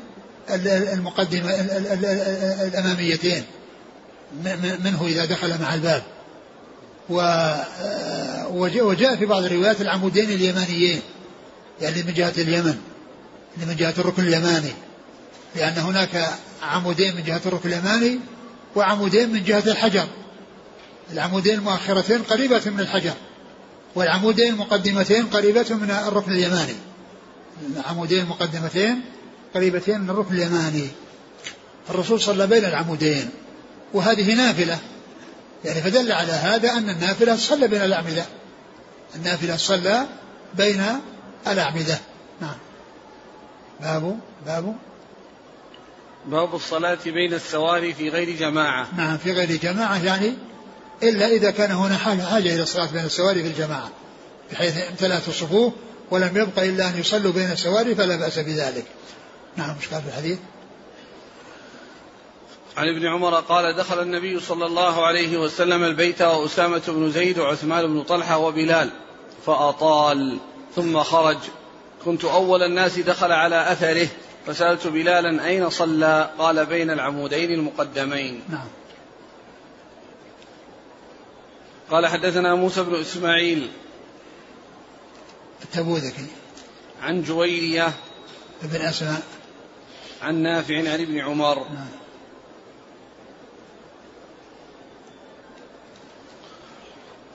المقدمة الأماميتين. منه إذا دخل مع الباب. وجاء في بعض الروايات العمودين اليمانيين يعني من جهة اليمن من جهة الركن اليماني لأن هناك عمودين من جهة الركن اليماني وعمودين من جهة الحجر. العمودين المؤخرتين قريبة من الحجر والعمودين المقدمتين قريبة من الركن اليماني. العمودين المقدمتين قريبتين من الركن اليماني. الرسول صلى بين العمودين. وهذه نافلة. يعني فدل على هذا أن النافلة صلى بين الأعمدة. النافلة صلى بين الأعمدة. نعم. باب باب. باب الصلاة بين السواري في غير جماعة. نعم في غير جماعة يعني إلا إذا كان هنا حاجة إلى الصلاة بين السواري في الجماعة بحيث امتلأت الصفوف ولم يبق إلا أن يصلوا بين السواري فلا بأس بذلك. نعم مش في الحديث؟ عن ابن عمر قال دخل النبي صلى الله عليه وسلم البيت وأسامة بن زيد وعثمان بن طلحة وبلال فأطال ثم خرج. كنت أول الناس دخل على أثره فسألت بلالا أين صلى؟ قال بين العمودين المقدمين. نعم. قال حدثنا موسى بن إسماعيل. التبوذكي عن جويرية. ابن أسماء. عن نافع عن ابن عمر. نعم.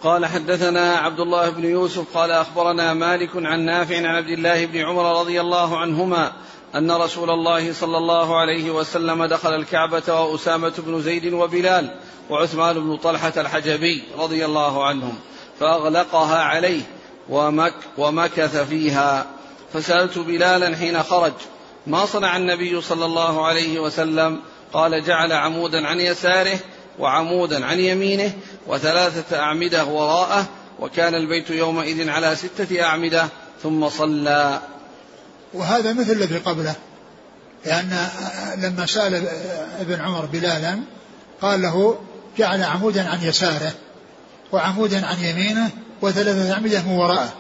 قال حدثنا عبد الله بن يوسف قال أخبرنا مالك عن نافع عن عبد الله بن عمر رضي الله عنهما أن رسول الله صلى الله عليه وسلم دخل الكعبة وأسامة بن زيد وبلال وعثمان بن طلحة الحجبي رضي الله عنهم فأغلقها عليه ومك ومكث فيها. فسألت بلالا حين خرج ما صنع النبي صلى الله عليه وسلم؟ قال جعل عمودا عن يساره وعمودا عن يمينه وثلاثة أعمدة وراءه وكان البيت يومئذ على ستة أعمدة ثم صلى. وهذا مثل الذي قبله لأن لما سأل ابن عمر بلالا قال له جعل عمودا عن يساره وعمودا عن يمينه وثلاثة أعمدة من وراءه.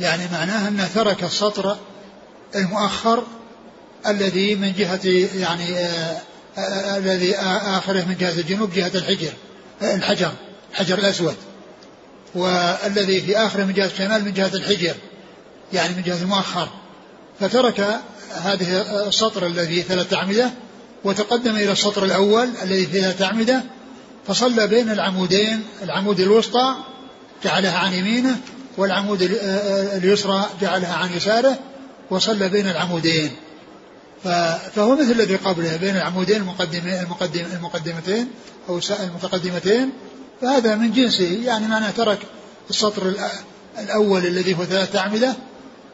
يعني معناه أنه ترك السطر المؤخر الذي من جهة يعني آه، الذي آخره من جهة الجنوب جهة الحجر الحجر الحجر الأسود. والذي في آخره من جهة الشمال من جهة الحجر يعني من جهة المؤخر. فترك هذه السطر الذي ثلاث أعمدة وتقدم إلى السطر الأول الذي فيه ثلاث أعمدة فصلى بين العمودين العمود الوسطى جعلها عن يمينه والعمود اليسرى جعلها عن يساره وصلى بين العمودين. فهو مثل الذي قبله بين العمودين المقدمين المقدم المقدمتين أو المتقدمتين. فهذا من جنسه يعني معناه ترك السطر الأول الذي هو ثلاثة أعمدة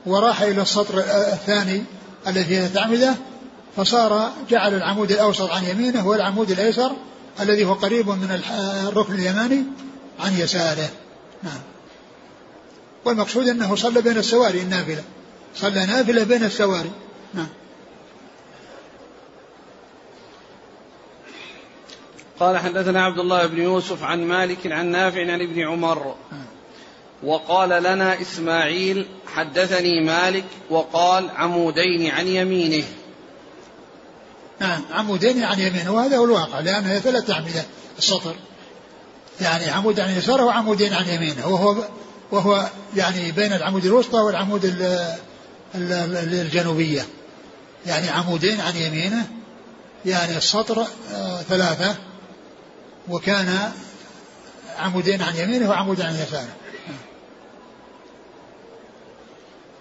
وراح إلى السطر الثاني الذي فيه ثلاثة أعمدة فصار جعل العمود الأوسط عن يمينه والعمود الأيسر الذي هو قريب من الركن اليماني عن يساره. نعم. والمقصود أنه صلى بين السواري النافلة. صلى نافلة بين السواري. نعم. قال حدثنا عبد الله بن يوسف عن مالك عن نافع عن ابن عمر. وقال لنا إسماعيل حدثني مالك وقال عمودين عن يمينه. نعم عمودين عن يمينه وهذا هو الواقع لأنه ثلاث أعمدة السطر يعني عمود عن يساره وعمودين عن يمينه وهو وهو يعني بين العمود الوسطى والعمود الجنوبية. يعني عمودين عن يمينه يعني السطر آه، ثلاثة. وكان عمودين عن يمينه وعمود عن يساره.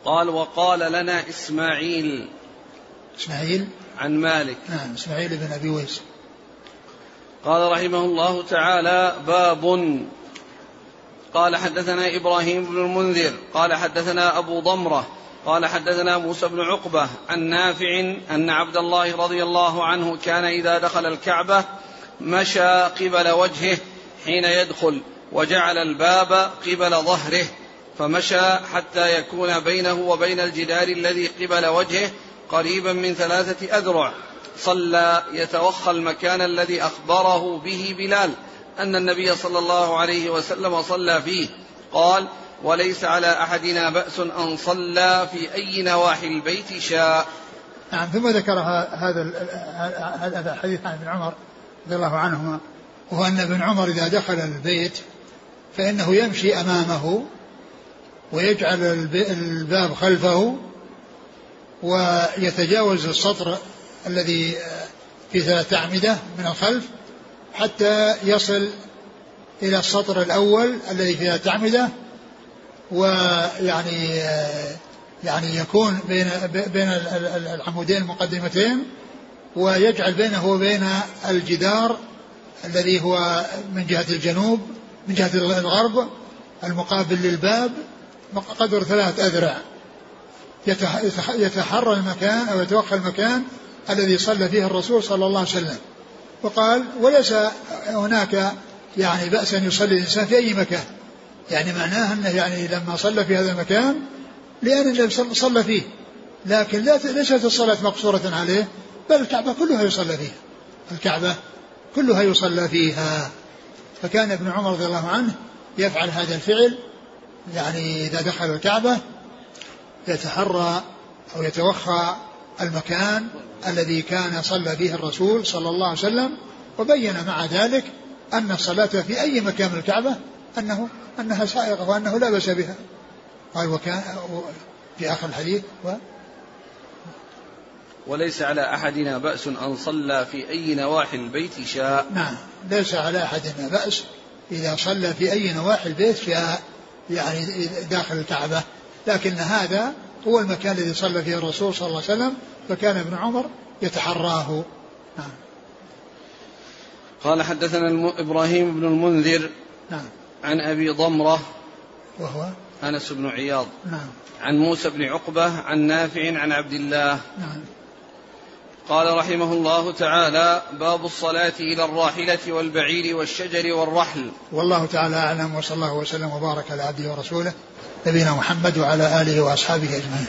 قال وقال لنا إسماعيل إسماعيل؟ عن مالك. نعم إسماعيل بن أبي ويس. قال رحمه الله تعالى باب. قال حدثنا إبراهيم بن المنذر قال حدثنا أبو ضمرة قال حدثنا موسى بن عقبة عن نافع أن عبد الله رضي الله عنه كان إذا دخل الكعبة مشى قبل وجهه حين يدخل وجعل الباب قبل ظهره فمشى حتى يكون بينه وبين الجدار الذي قبل وجهه قريبا من ثلاثة أذرع. صلى يتوخى المكان الذي أخبره به بلال أن النبي صلى الله عليه وسلم صلى فيه. قال وليس على أحدنا بأس أن صلى في أي نواحي البيت شاء. نعم ثم ذكر هذا هذا الحديث عن ابن عمر رضي الله عنهما وهو أن ابن عمر إذا دخل البيت فإنه يمشي أمامه ويجعل الباب خلفه ويتجاوز السطر الذي في ثلاث أعمدة من الخلف حتى يصل إلى السطر الأول الذي فيها أعمدة ويعني يعني يكون بين بين العمودين المقدمتين ويجعل بينه وبين الجدار الذي هو من جهة الجنوب من جهة الغرب المقابل للباب قدر ثلاث أذرع. يتحرى المكان أو يتوخى المكان الذي صلى فيه الرسول صلى الله عليه وسلم. وقال وليس هناك يعني بأس أن يصلي الإنسان في أي مكان. يعني معناه أنه يعني لما صلى في هذا المكان لأن صلى فيه. لكن ليست الصلاة مقصورة عليه. بل الكعبة كلها يصلى فيها. الكعبة كلها يصلى فيها. فكان ابن عمر رضي الله عنه يفعل هذا الفعل. يعني إذا دخل الكعبة يتحرى أو يتوخى المكان الذي كان صلى فيه الرسول صلى الله عليه وسلم وبين مع ذلك أن الصلاة في أي مكان من الكعبة أنه أنها سائغة وأنه لا بأس بها. قال وكان في آخر الحديث و وليس على أحدنا بأس أن صلى في أي نواحي البيت شاء. نعم. ليس على أحدنا بأس إذا صلى في أي نواحي البيت شاء يعني داخل الكعبة. لكن هذا هو المكان الذي صلى فيه الرسول صلى الله عليه وسلم فكان ابن عمر يتحراه. نعم. قال حدثنا. إبراهيم بن المنذر نعم. عن أبي ضمرة وهو؟ أنس بن عياض. نعم. عن موسى بن عقبة عن نافع عن عبد الله. نعم. قال رحمه الله تعالى باب الصلاة إلى الراحلة والبعير والشجر والرحل. والله تعالى أعلم وصلى الله وسلم وبارك على عبده ورسوله نبينا محمد وعلى آله وأصحابه أجمعين.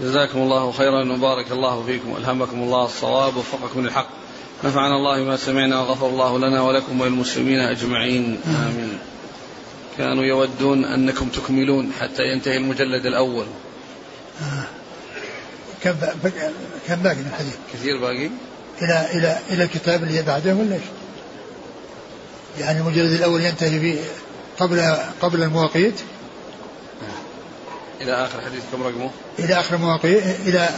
جزاكم الله خيرا وبارك الله فيكم ألهمكم الله الصواب ووفقكم للحق. نفعنا الله ما سمعنا وغفر الله لنا ولكم وللمسلمين أجمعين. آمين. كانوا يودون أنكم تكملون حتى ينتهي المجلد الأول. آه. كم باقي كم باقي من الحديث؟ كثير باقي؟ إلى إلى إلى الكتاب اللي بعده ولا إيش؟ يعني المجلد الأول ينتهي به قبل قبل المواقيت؟ إلى آخر حديث كم رقمه؟ إلى آخر المواقيت إلى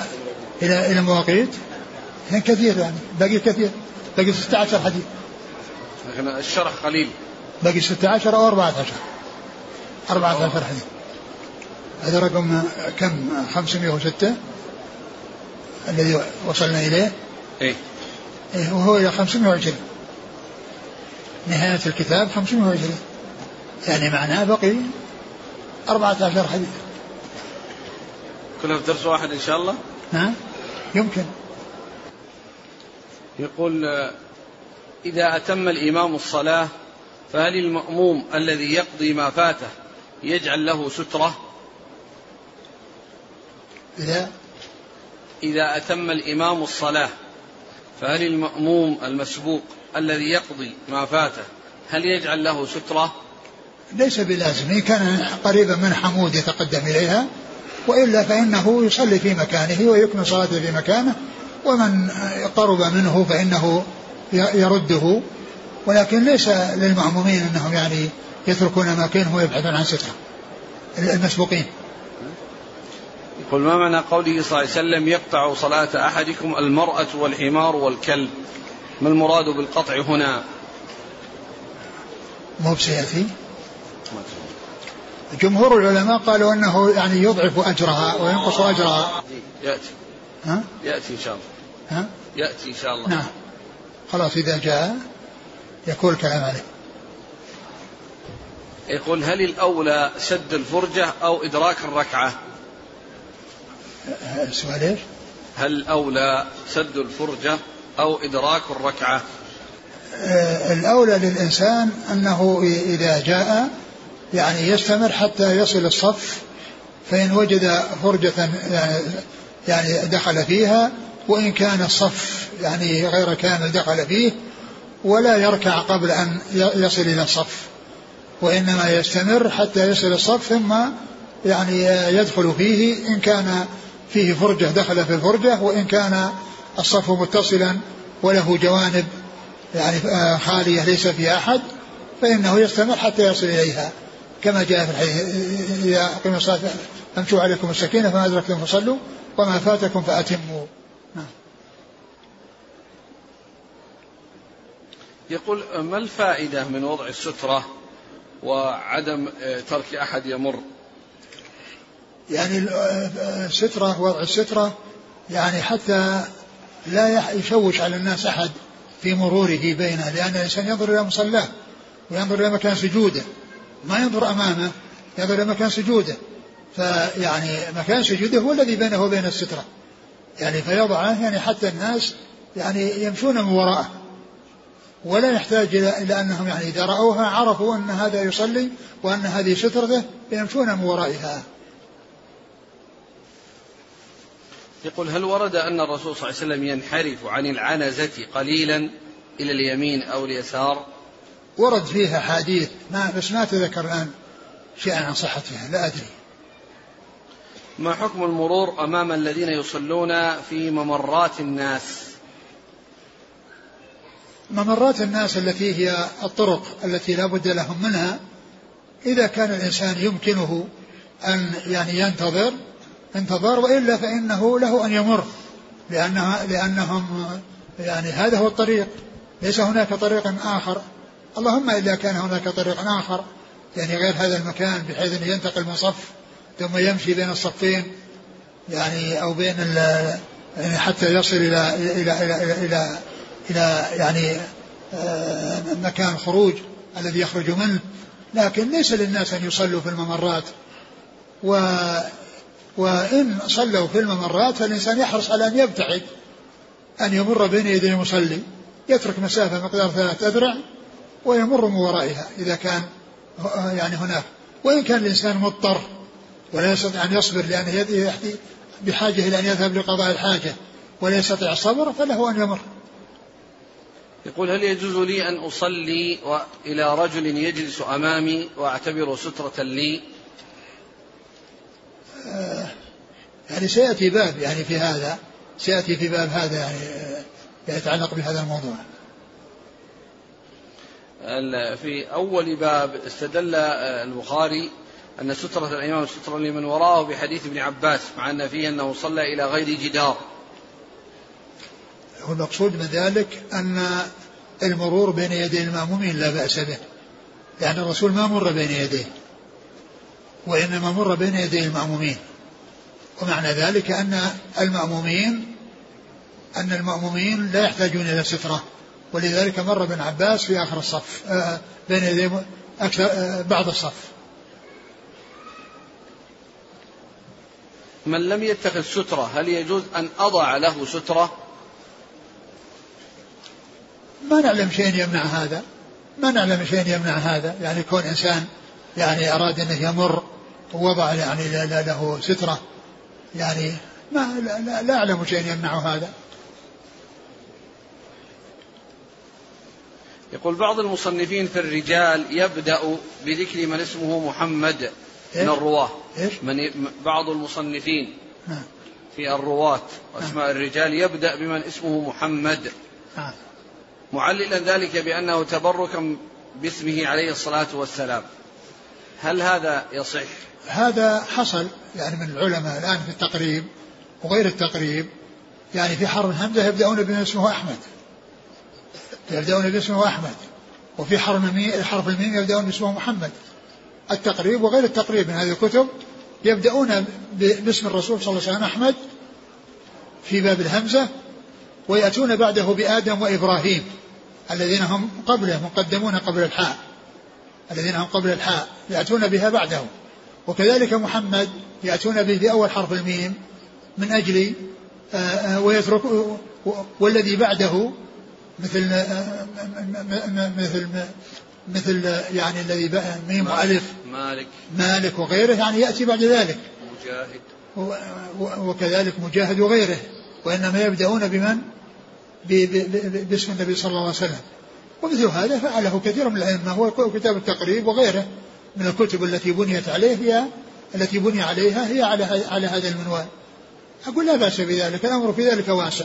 إلى إلى المواقيت؟ يعني كثير يعني. باقي كثير. باقي 16 حديث. لكن الشرح قليل. باقي 16 أو 14 14 حديث. هذا رقم كم؟ 506 الذي وصلنا إليه؟ إيه. إيه وهو إلى 520 نهاية الكتاب 520 يعني معناه بقي 14 حديث. كلها في درس واحد إن شاء الله؟ نعم يمكن. يقول إذا أتم الإمام الصلاة فهل المأموم الذي يقضي ما فاته يجعل له سترة؟ إذا؟ إذا أتم الإمام الصلاة فهل المأموم المسبوق الذي يقضي ما فاته هل يجعل له سترة؟ ليس بلازم إن كان قريبا من حمود يتقدم إليها وإلا فإنه يصلي في مكانه ويكمل صلاته في مكانه ومن قرب منه فإنه يرده. ولكن ليس للمأمومين أنهم يعني يتركون أماكنهم ويبحثون عن سترة المسبوقين. يقول ما معنى قوله صلى الله عليه وسلم يقطع صلاة أحدكم المرأة والحمار والكلب؟ ما المراد بالقطع هنا؟ مو بسيأتي جمهور العلماء قالوا إنه يعني يضعف أجرها وينقص أجرها. يأتي. ها؟ يأتي إن شاء الله. ها؟ يأتي إن شاء الله. نعم. خلاص إذا جاء يكون الكلام عليه. يقول هل الأولى سد الفرجة أو إدراك الركعة؟ السؤال إيش؟ هل الاولى سد الفرجة أو إدراك الركعة؟ آه، الأولى للإنسان أنه إذا جاء يعني يستمر حتى يصل الصف فإن وجد فرجة يعني, يعني دخل فيها وإن كان الصف يعني غير كامل دخل فيه ولا يركع قبل أن يصل إلى الصف وإنما يستمر حتى يصل الصف ثم يعني يدخل فيه إن كان فيه فرجة دخل في الفرجة وإن كان الصف متصلا وله جوانب يعني خالية ليس فيها أحد فإنه يستمر حتى يصل إليها. كما جاء في الحديث إذا أقيموا الصلاة فامشوا عليكم السكينة فما أدركتم فصلوا وما فاتكم فأتموا. نعم. يقول ما الفائدة من وضع السترة وعدم ترك أحد يمر؟ يعني السترة وضع السترة يعني حتى لا يشوش على الناس أحد في مروره بينه لأن الإنسان ينظر إلى مصلاه وينظر إلى مكان سجوده. ما ينظر أمامه ينظر إلى مكان سجوده. فيعني مكان سجوده هو الذي بينه وبين السترة. يعني فيضعه يعني حتى الناس يعني يمشون من وراءه. ولا يحتاج إلى أنهم يعني إذا رأوها عرفوا أن هذا يصلي وأن هذه سترته فيمشون من ورائها. يقول هل ورد أن الرسول صلى الله عليه وسلم ينحرف عن العنزة قليلا إلى اليمين أو اليسار؟ ورد فيها حديث ما بس ما تذكر الآن شيئا عن صحتها لا أدري. ما حكم المرور أمام الذين يصلون في ممرات الناس؟ ممرات الناس التي هي الطرق التي لا بد لهم منها إذا كان الإنسان يمكنه أن يعني ينتظر انتظر وإلا فإنه له أن يمر لأنها لأنهم يعني هذا هو الطريق. ليس هناك طريق آخر. اللهم إذا كان هناك طريق آخر. يعني غير هذا المكان بحيث أنه ينتقل من صف ثم يمشي بين الصفين. يعني أو بين يعني حتى يصل إلى إلى إلى إلى, إلى, إلى يعني آه، مكان خروج الذي يخرج منه. لكن ليس للناس أن يصلوا في الممرات. و وإن صلوا في الممرات فالإنسان يحرص على أن يبتعد أن يمر بين يدي المصلي يترك مسافة مقدار ثلاثة أذرع ويمر من ورائها إذا كان يعني هناك. وإن كان الإنسان مضطر ولا يستطيع أن يصبر لأن يده بحاجة إلى أن يذهب لقضاء الحاجة ولا يستطيع الصبر فله أن يمر. يقول هل يجوز لي أن أصلي إلى رجل يجلس أمامي وأعتبره سترة لي؟ يعني سيأتي باب يعني في هذا سيأتي في باب هذا يعني يتعلق بهذا الموضوع. في أول باب استدل البخاري أن سترة الإمام سترة لمن وراءه بحديث ابن عباس مع أن فيه أنه صلى إلى غير جدار. والمقصود من ذلك أن المرور بين يدي المأمومين لا بأس به لأن الرسول ما مر بين يديه. وإنما مر بين يدي المأمومين. ومعنى ذلك أن المأمومين أن المأمومين لا يحتاجون إلى سترة. ولذلك مر ابن عباس في آخر الصف آه، بين يدي أكثر آه، بعض الصف. من لم يتخذ سترة هل يجوز أن أضع له سترة؟ ما نعلم شيء يمنع هذا. ما نعلم شيء يمنع هذا. يعني كون إنسان يعني أراد أنه يمر ووضع يعني له سترة يعني ما لا, لا, لا أعلم شيء يمنع هذا يقول بعض المصنفين في الرجال يبدأ بذكر من اسمه محمد من الرواة من بعض المصنفين نعم. في الرواة واسماء نعم. الرجال يبدأ بمن اسمه محمد نعم. معللا ذلك بأنه تبركا باسمه عليه الصلاة والسلام هل هذا يصح؟ هذا حصل يعني من العلماء الآن في التقريب وغير التقريب يعني في حرف الهمزة يبدأون بما اسمه أحمد. يبدأون باسمه أحمد. وفي الميم حرف الميم يبدأون باسمه محمد. التقريب وغير التقريب من هذه الكتب يبدأون باسم الرسول صلى الله عليه وسلم أحمد في باب الهمزة ويأتون بعده بآدم وإبراهيم الذين هم قبله مقدمون قبل الحاء. الذين هم قبل الحاء. يأتون بها بعده. وكذلك محمد يأتون به بأول حرف الميم من أجل آه، آه، ويترك والذي بعده مثل آه، مثل مثل يعني الذي ميم وألف مالك. مالك وغيره يعني يأتي بعد ذلك. مجاهد. وكذلك مجاهد وغيره وإنما يبدأون بمن؟ باسم النبي صلى الله عليه وسلم. ومثل هذا فعله كثير من الأئمة هو كتاب التقريب وغيره. من الكتب التي بنيت عليه هي التي بني عليها هي على على هذا المنوال. أقول لا بأس بذلك الأمر في ذلك واسع.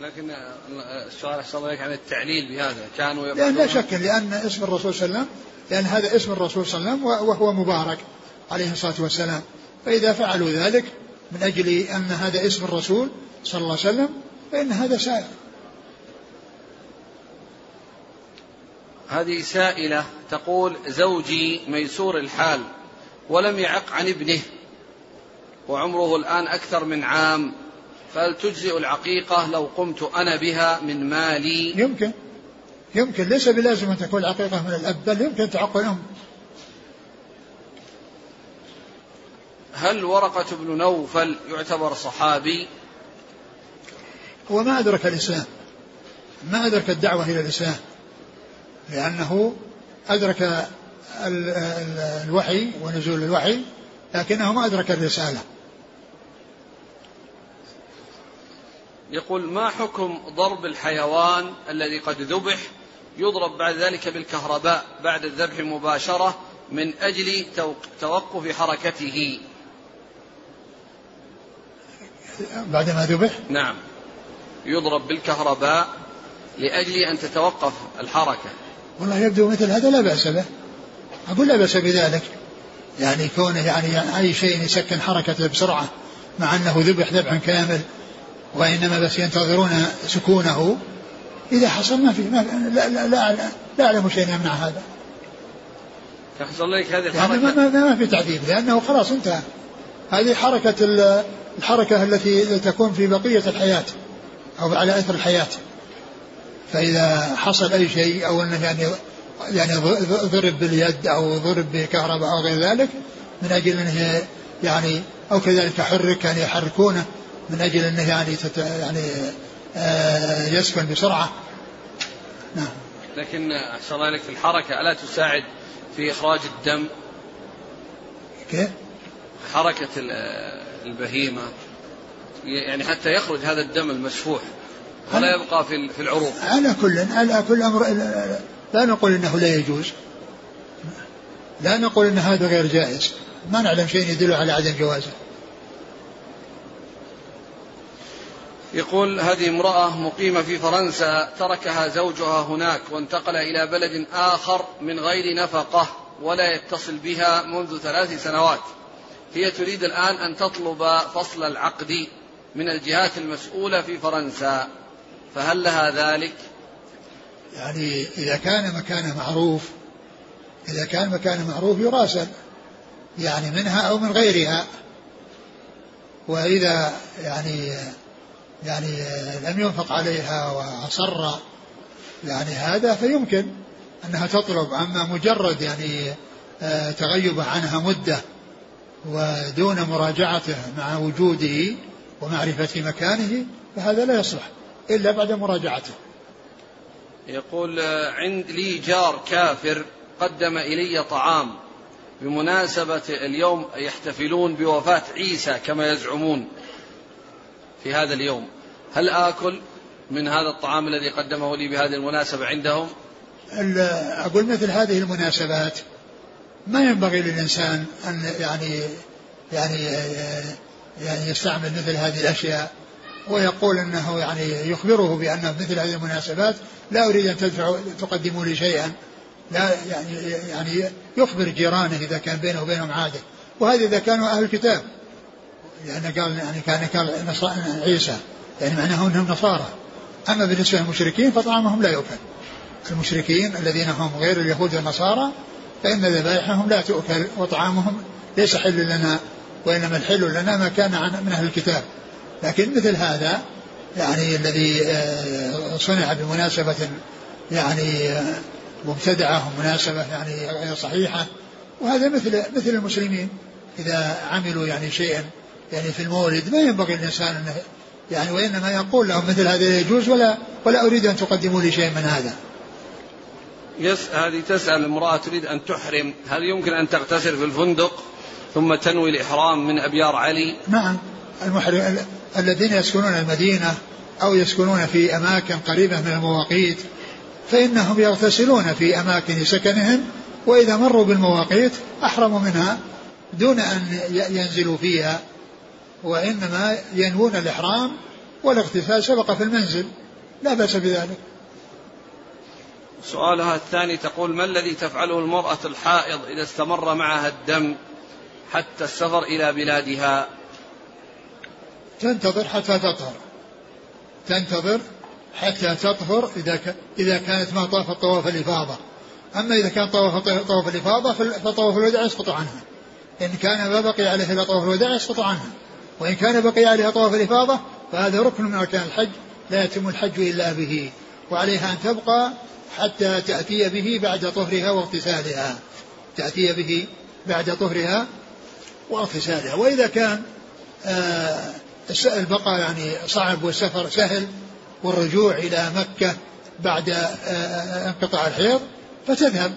لكن السؤال أحسن الله عن التعليل بهذا. كانوا لأن لا شك لأن اسم الرسول صلى الله عليه وسلم لأن هذا اسم الرسول صلى الله عليه وسلم وهو مبارك عليه الصلاة والسلام. فإذا فعلوا ذلك من أجل أن هذا اسم الرسول صلى الله عليه وسلم فإن هذا سائر هذه سائلة تقول زوجي ميسور الحال ولم يعق عن ابنه وعمره الآن أكثر من عام فهل تجزئ العقيقة لو قمت أنا بها من مالي؟ يمكن. يمكن. ليس بلازم أن تكون العقيقة من الأب بل يمكن تعق الأم. هل ورقة بن نوفل يعتبر صحابي؟ هو ما أدرك الإسلام. ما أدرك الدعوة إلى الإسلام. لأنه أدرك الوحي ونزول الوحي لكنه ما أدرك الرسالة. يقول ما حكم ضرب الحيوان الذي قد ذبح يضرب بعد ذلك بالكهرباء بعد الذبح مباشرة من أجل توقف حركته؟ بعدما ذبح؟ نعم. يضرب بالكهرباء لأجل أن تتوقف الحركة. والله يبدو مثل هذا لا بأس به. أقول لا بأس بذلك. يعني كونه يعني أي شيء يسكن حركته بسرعة مع أنه ذبح ذبحا كامل وإنما بس ينتظرون سكونه إذا حصل ما في ما لا لا لا, لا أعلم شيء يمنع هذا. يحصل لك هذه الحركة يعني ما, ما, ما في تعذيب لأنه خلاص انتهى. هذه حركة الحركة التي تكون في بقية الحياة أو على أثر الحياة. فإذا حصل أي شيء أو أنه يعني يعني ضرب باليد أو ضرب بكهرباء أو غير ذلك من أجل أنه يعني أو كذلك حرك يعني يحركونه من أجل أنه يعني تت يعني آه يسكن بسرعة. نعم. لكن أحسن الله لك في الحركة ألا تساعد في إخراج الدم؟ كيف؟ حركة البهيمة يعني حتى يخرج هذا الدم المسفوح ولا يبقى في في العروق. على كل على كل أمر لا نقول إنه لا يجوز. لا نقول إن هذا غير جائز. ما نعلم شيء يدل على عدم جوازه. يقول هذه امرأة مقيمة في فرنسا تركها زوجها هناك وانتقل إلى بلد آخر من غير نفقة ولا يتصل بها منذ ثلاث سنوات. هي تريد الآن أن تطلب فصل العقد من الجهات المسؤولة في فرنسا. فهل لها ذلك؟ يعني إذا كان مكانه معروف إذا كان مكانه معروف يراسل يعني منها أو من غيرها. وإذا يعني يعني لم ينفق عليها وأصر يعني هذا فيمكن أنها تطلب. أما مجرد يعني آه، تغيب عنها مدة ودون مراجعته مع وجوده ومعرفة مكانه فهذا لا يصلح. إلا بعد مراجعته. يقول عند لي جار كافر قدم إلي طعام بمناسبة اليوم يحتفلون بوفاة عيسى كما يزعمون في هذا اليوم. هل آكل من هذا الطعام الذي قدمه لي بهذه المناسبة عندهم؟ أقول مثل هذه المناسبات ما ينبغي للإنسان أن يعني يعني يعني يستعمل مثل هذه الأشياء. ويقول أنه يعني يخبره بأن مثل هذه المناسبات لا أريد أن تدفعوا تقدموا لي شيئا. لا يعني يعني يخبر جيرانه إذا كان بينه وبينهم عادة. وهذا إذا كانوا أهل الكتاب. لأن قال يعني كان قال عيسى. يعني معناه أنهم نصارى. أما بالنسبة للمشركين فطعامهم لا يؤكل. المشركين الذين هم غير اليهود والنصارى فإن ذبائحهم لا تؤكل وطعامهم ليس حل لنا وإنما الحل لنا ما كان عن من أهل الكتاب. لكن مثل هذا يعني الذي آه، صنع بمناسبة يعني آه، مبتدعة ومناسبة يعني غير صحيحة. وهذا مثل مثل المسلمين إذا عملوا يعني شيئا يعني في المولد. ما ينبغي الإنسان أنه يعني وإنما يقول لهم مثل هذا لا يجوز ولا ولا أريد أن تقدموا لي شيء من هذا. يس هذه تسأل امرأة تريد أن تحرم. هل يمكن أن تغتسل في الفندق ثم تنوي الإحرام من أبيار علي؟ نعم المحرم الذين يسكنون المدينة أو يسكنون في أماكن قريبة من المواقيت فإنهم يغتسلون في أماكن سكنهم وإذا مروا بالمواقيت أحرموا منها دون أن ينزلوا فيها وإنما ينوون الإحرام والاغتسال سبق في المنزل. لا بأس بذلك. سؤالها الثاني تقول ما الذي تفعله المرأة الحائض إذا استمر معها الدم حتى السفر إلى بلادها؟ تنتظر حتى تطهر. تنتظر حتى تطهر إذا إذا كانت ما طافت طواف الإفاضة. أما إذا كان طواف طواف الإفاضة فطواف الوداع يسقط عنها. إن كان ما بقي عليه إلا طواف الوداع يسقط عنها. وإن كان بقي عليها طواف الإفاضة فهذا ركن من أركان الحج لا يتم الحج إلا به. وعليها أن تبقى حتى تأتي به بعد طهرها واغتسالها. تأتي به بعد طهرها واغتسالها. وإذا كان آه البقاء يعني صعب والسفر سهل والرجوع إلى مكة بعد آه، آه، انقطاع الحيض فتذهب.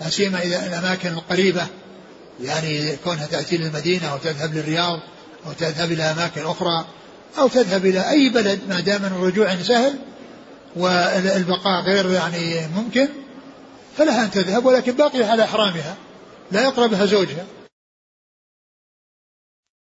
لا سيما إذا الأماكن القريبة يعني كونها تأتي للمدينة أو تذهب للرياض أو تذهب إلى أماكن أخرى أو تذهب إلى أي بلد ما دام الرجوع سهل والبقاء غير يعني ممكن فلها أن تذهب ولكن باقية على إحرامها لا يقربها زوجها.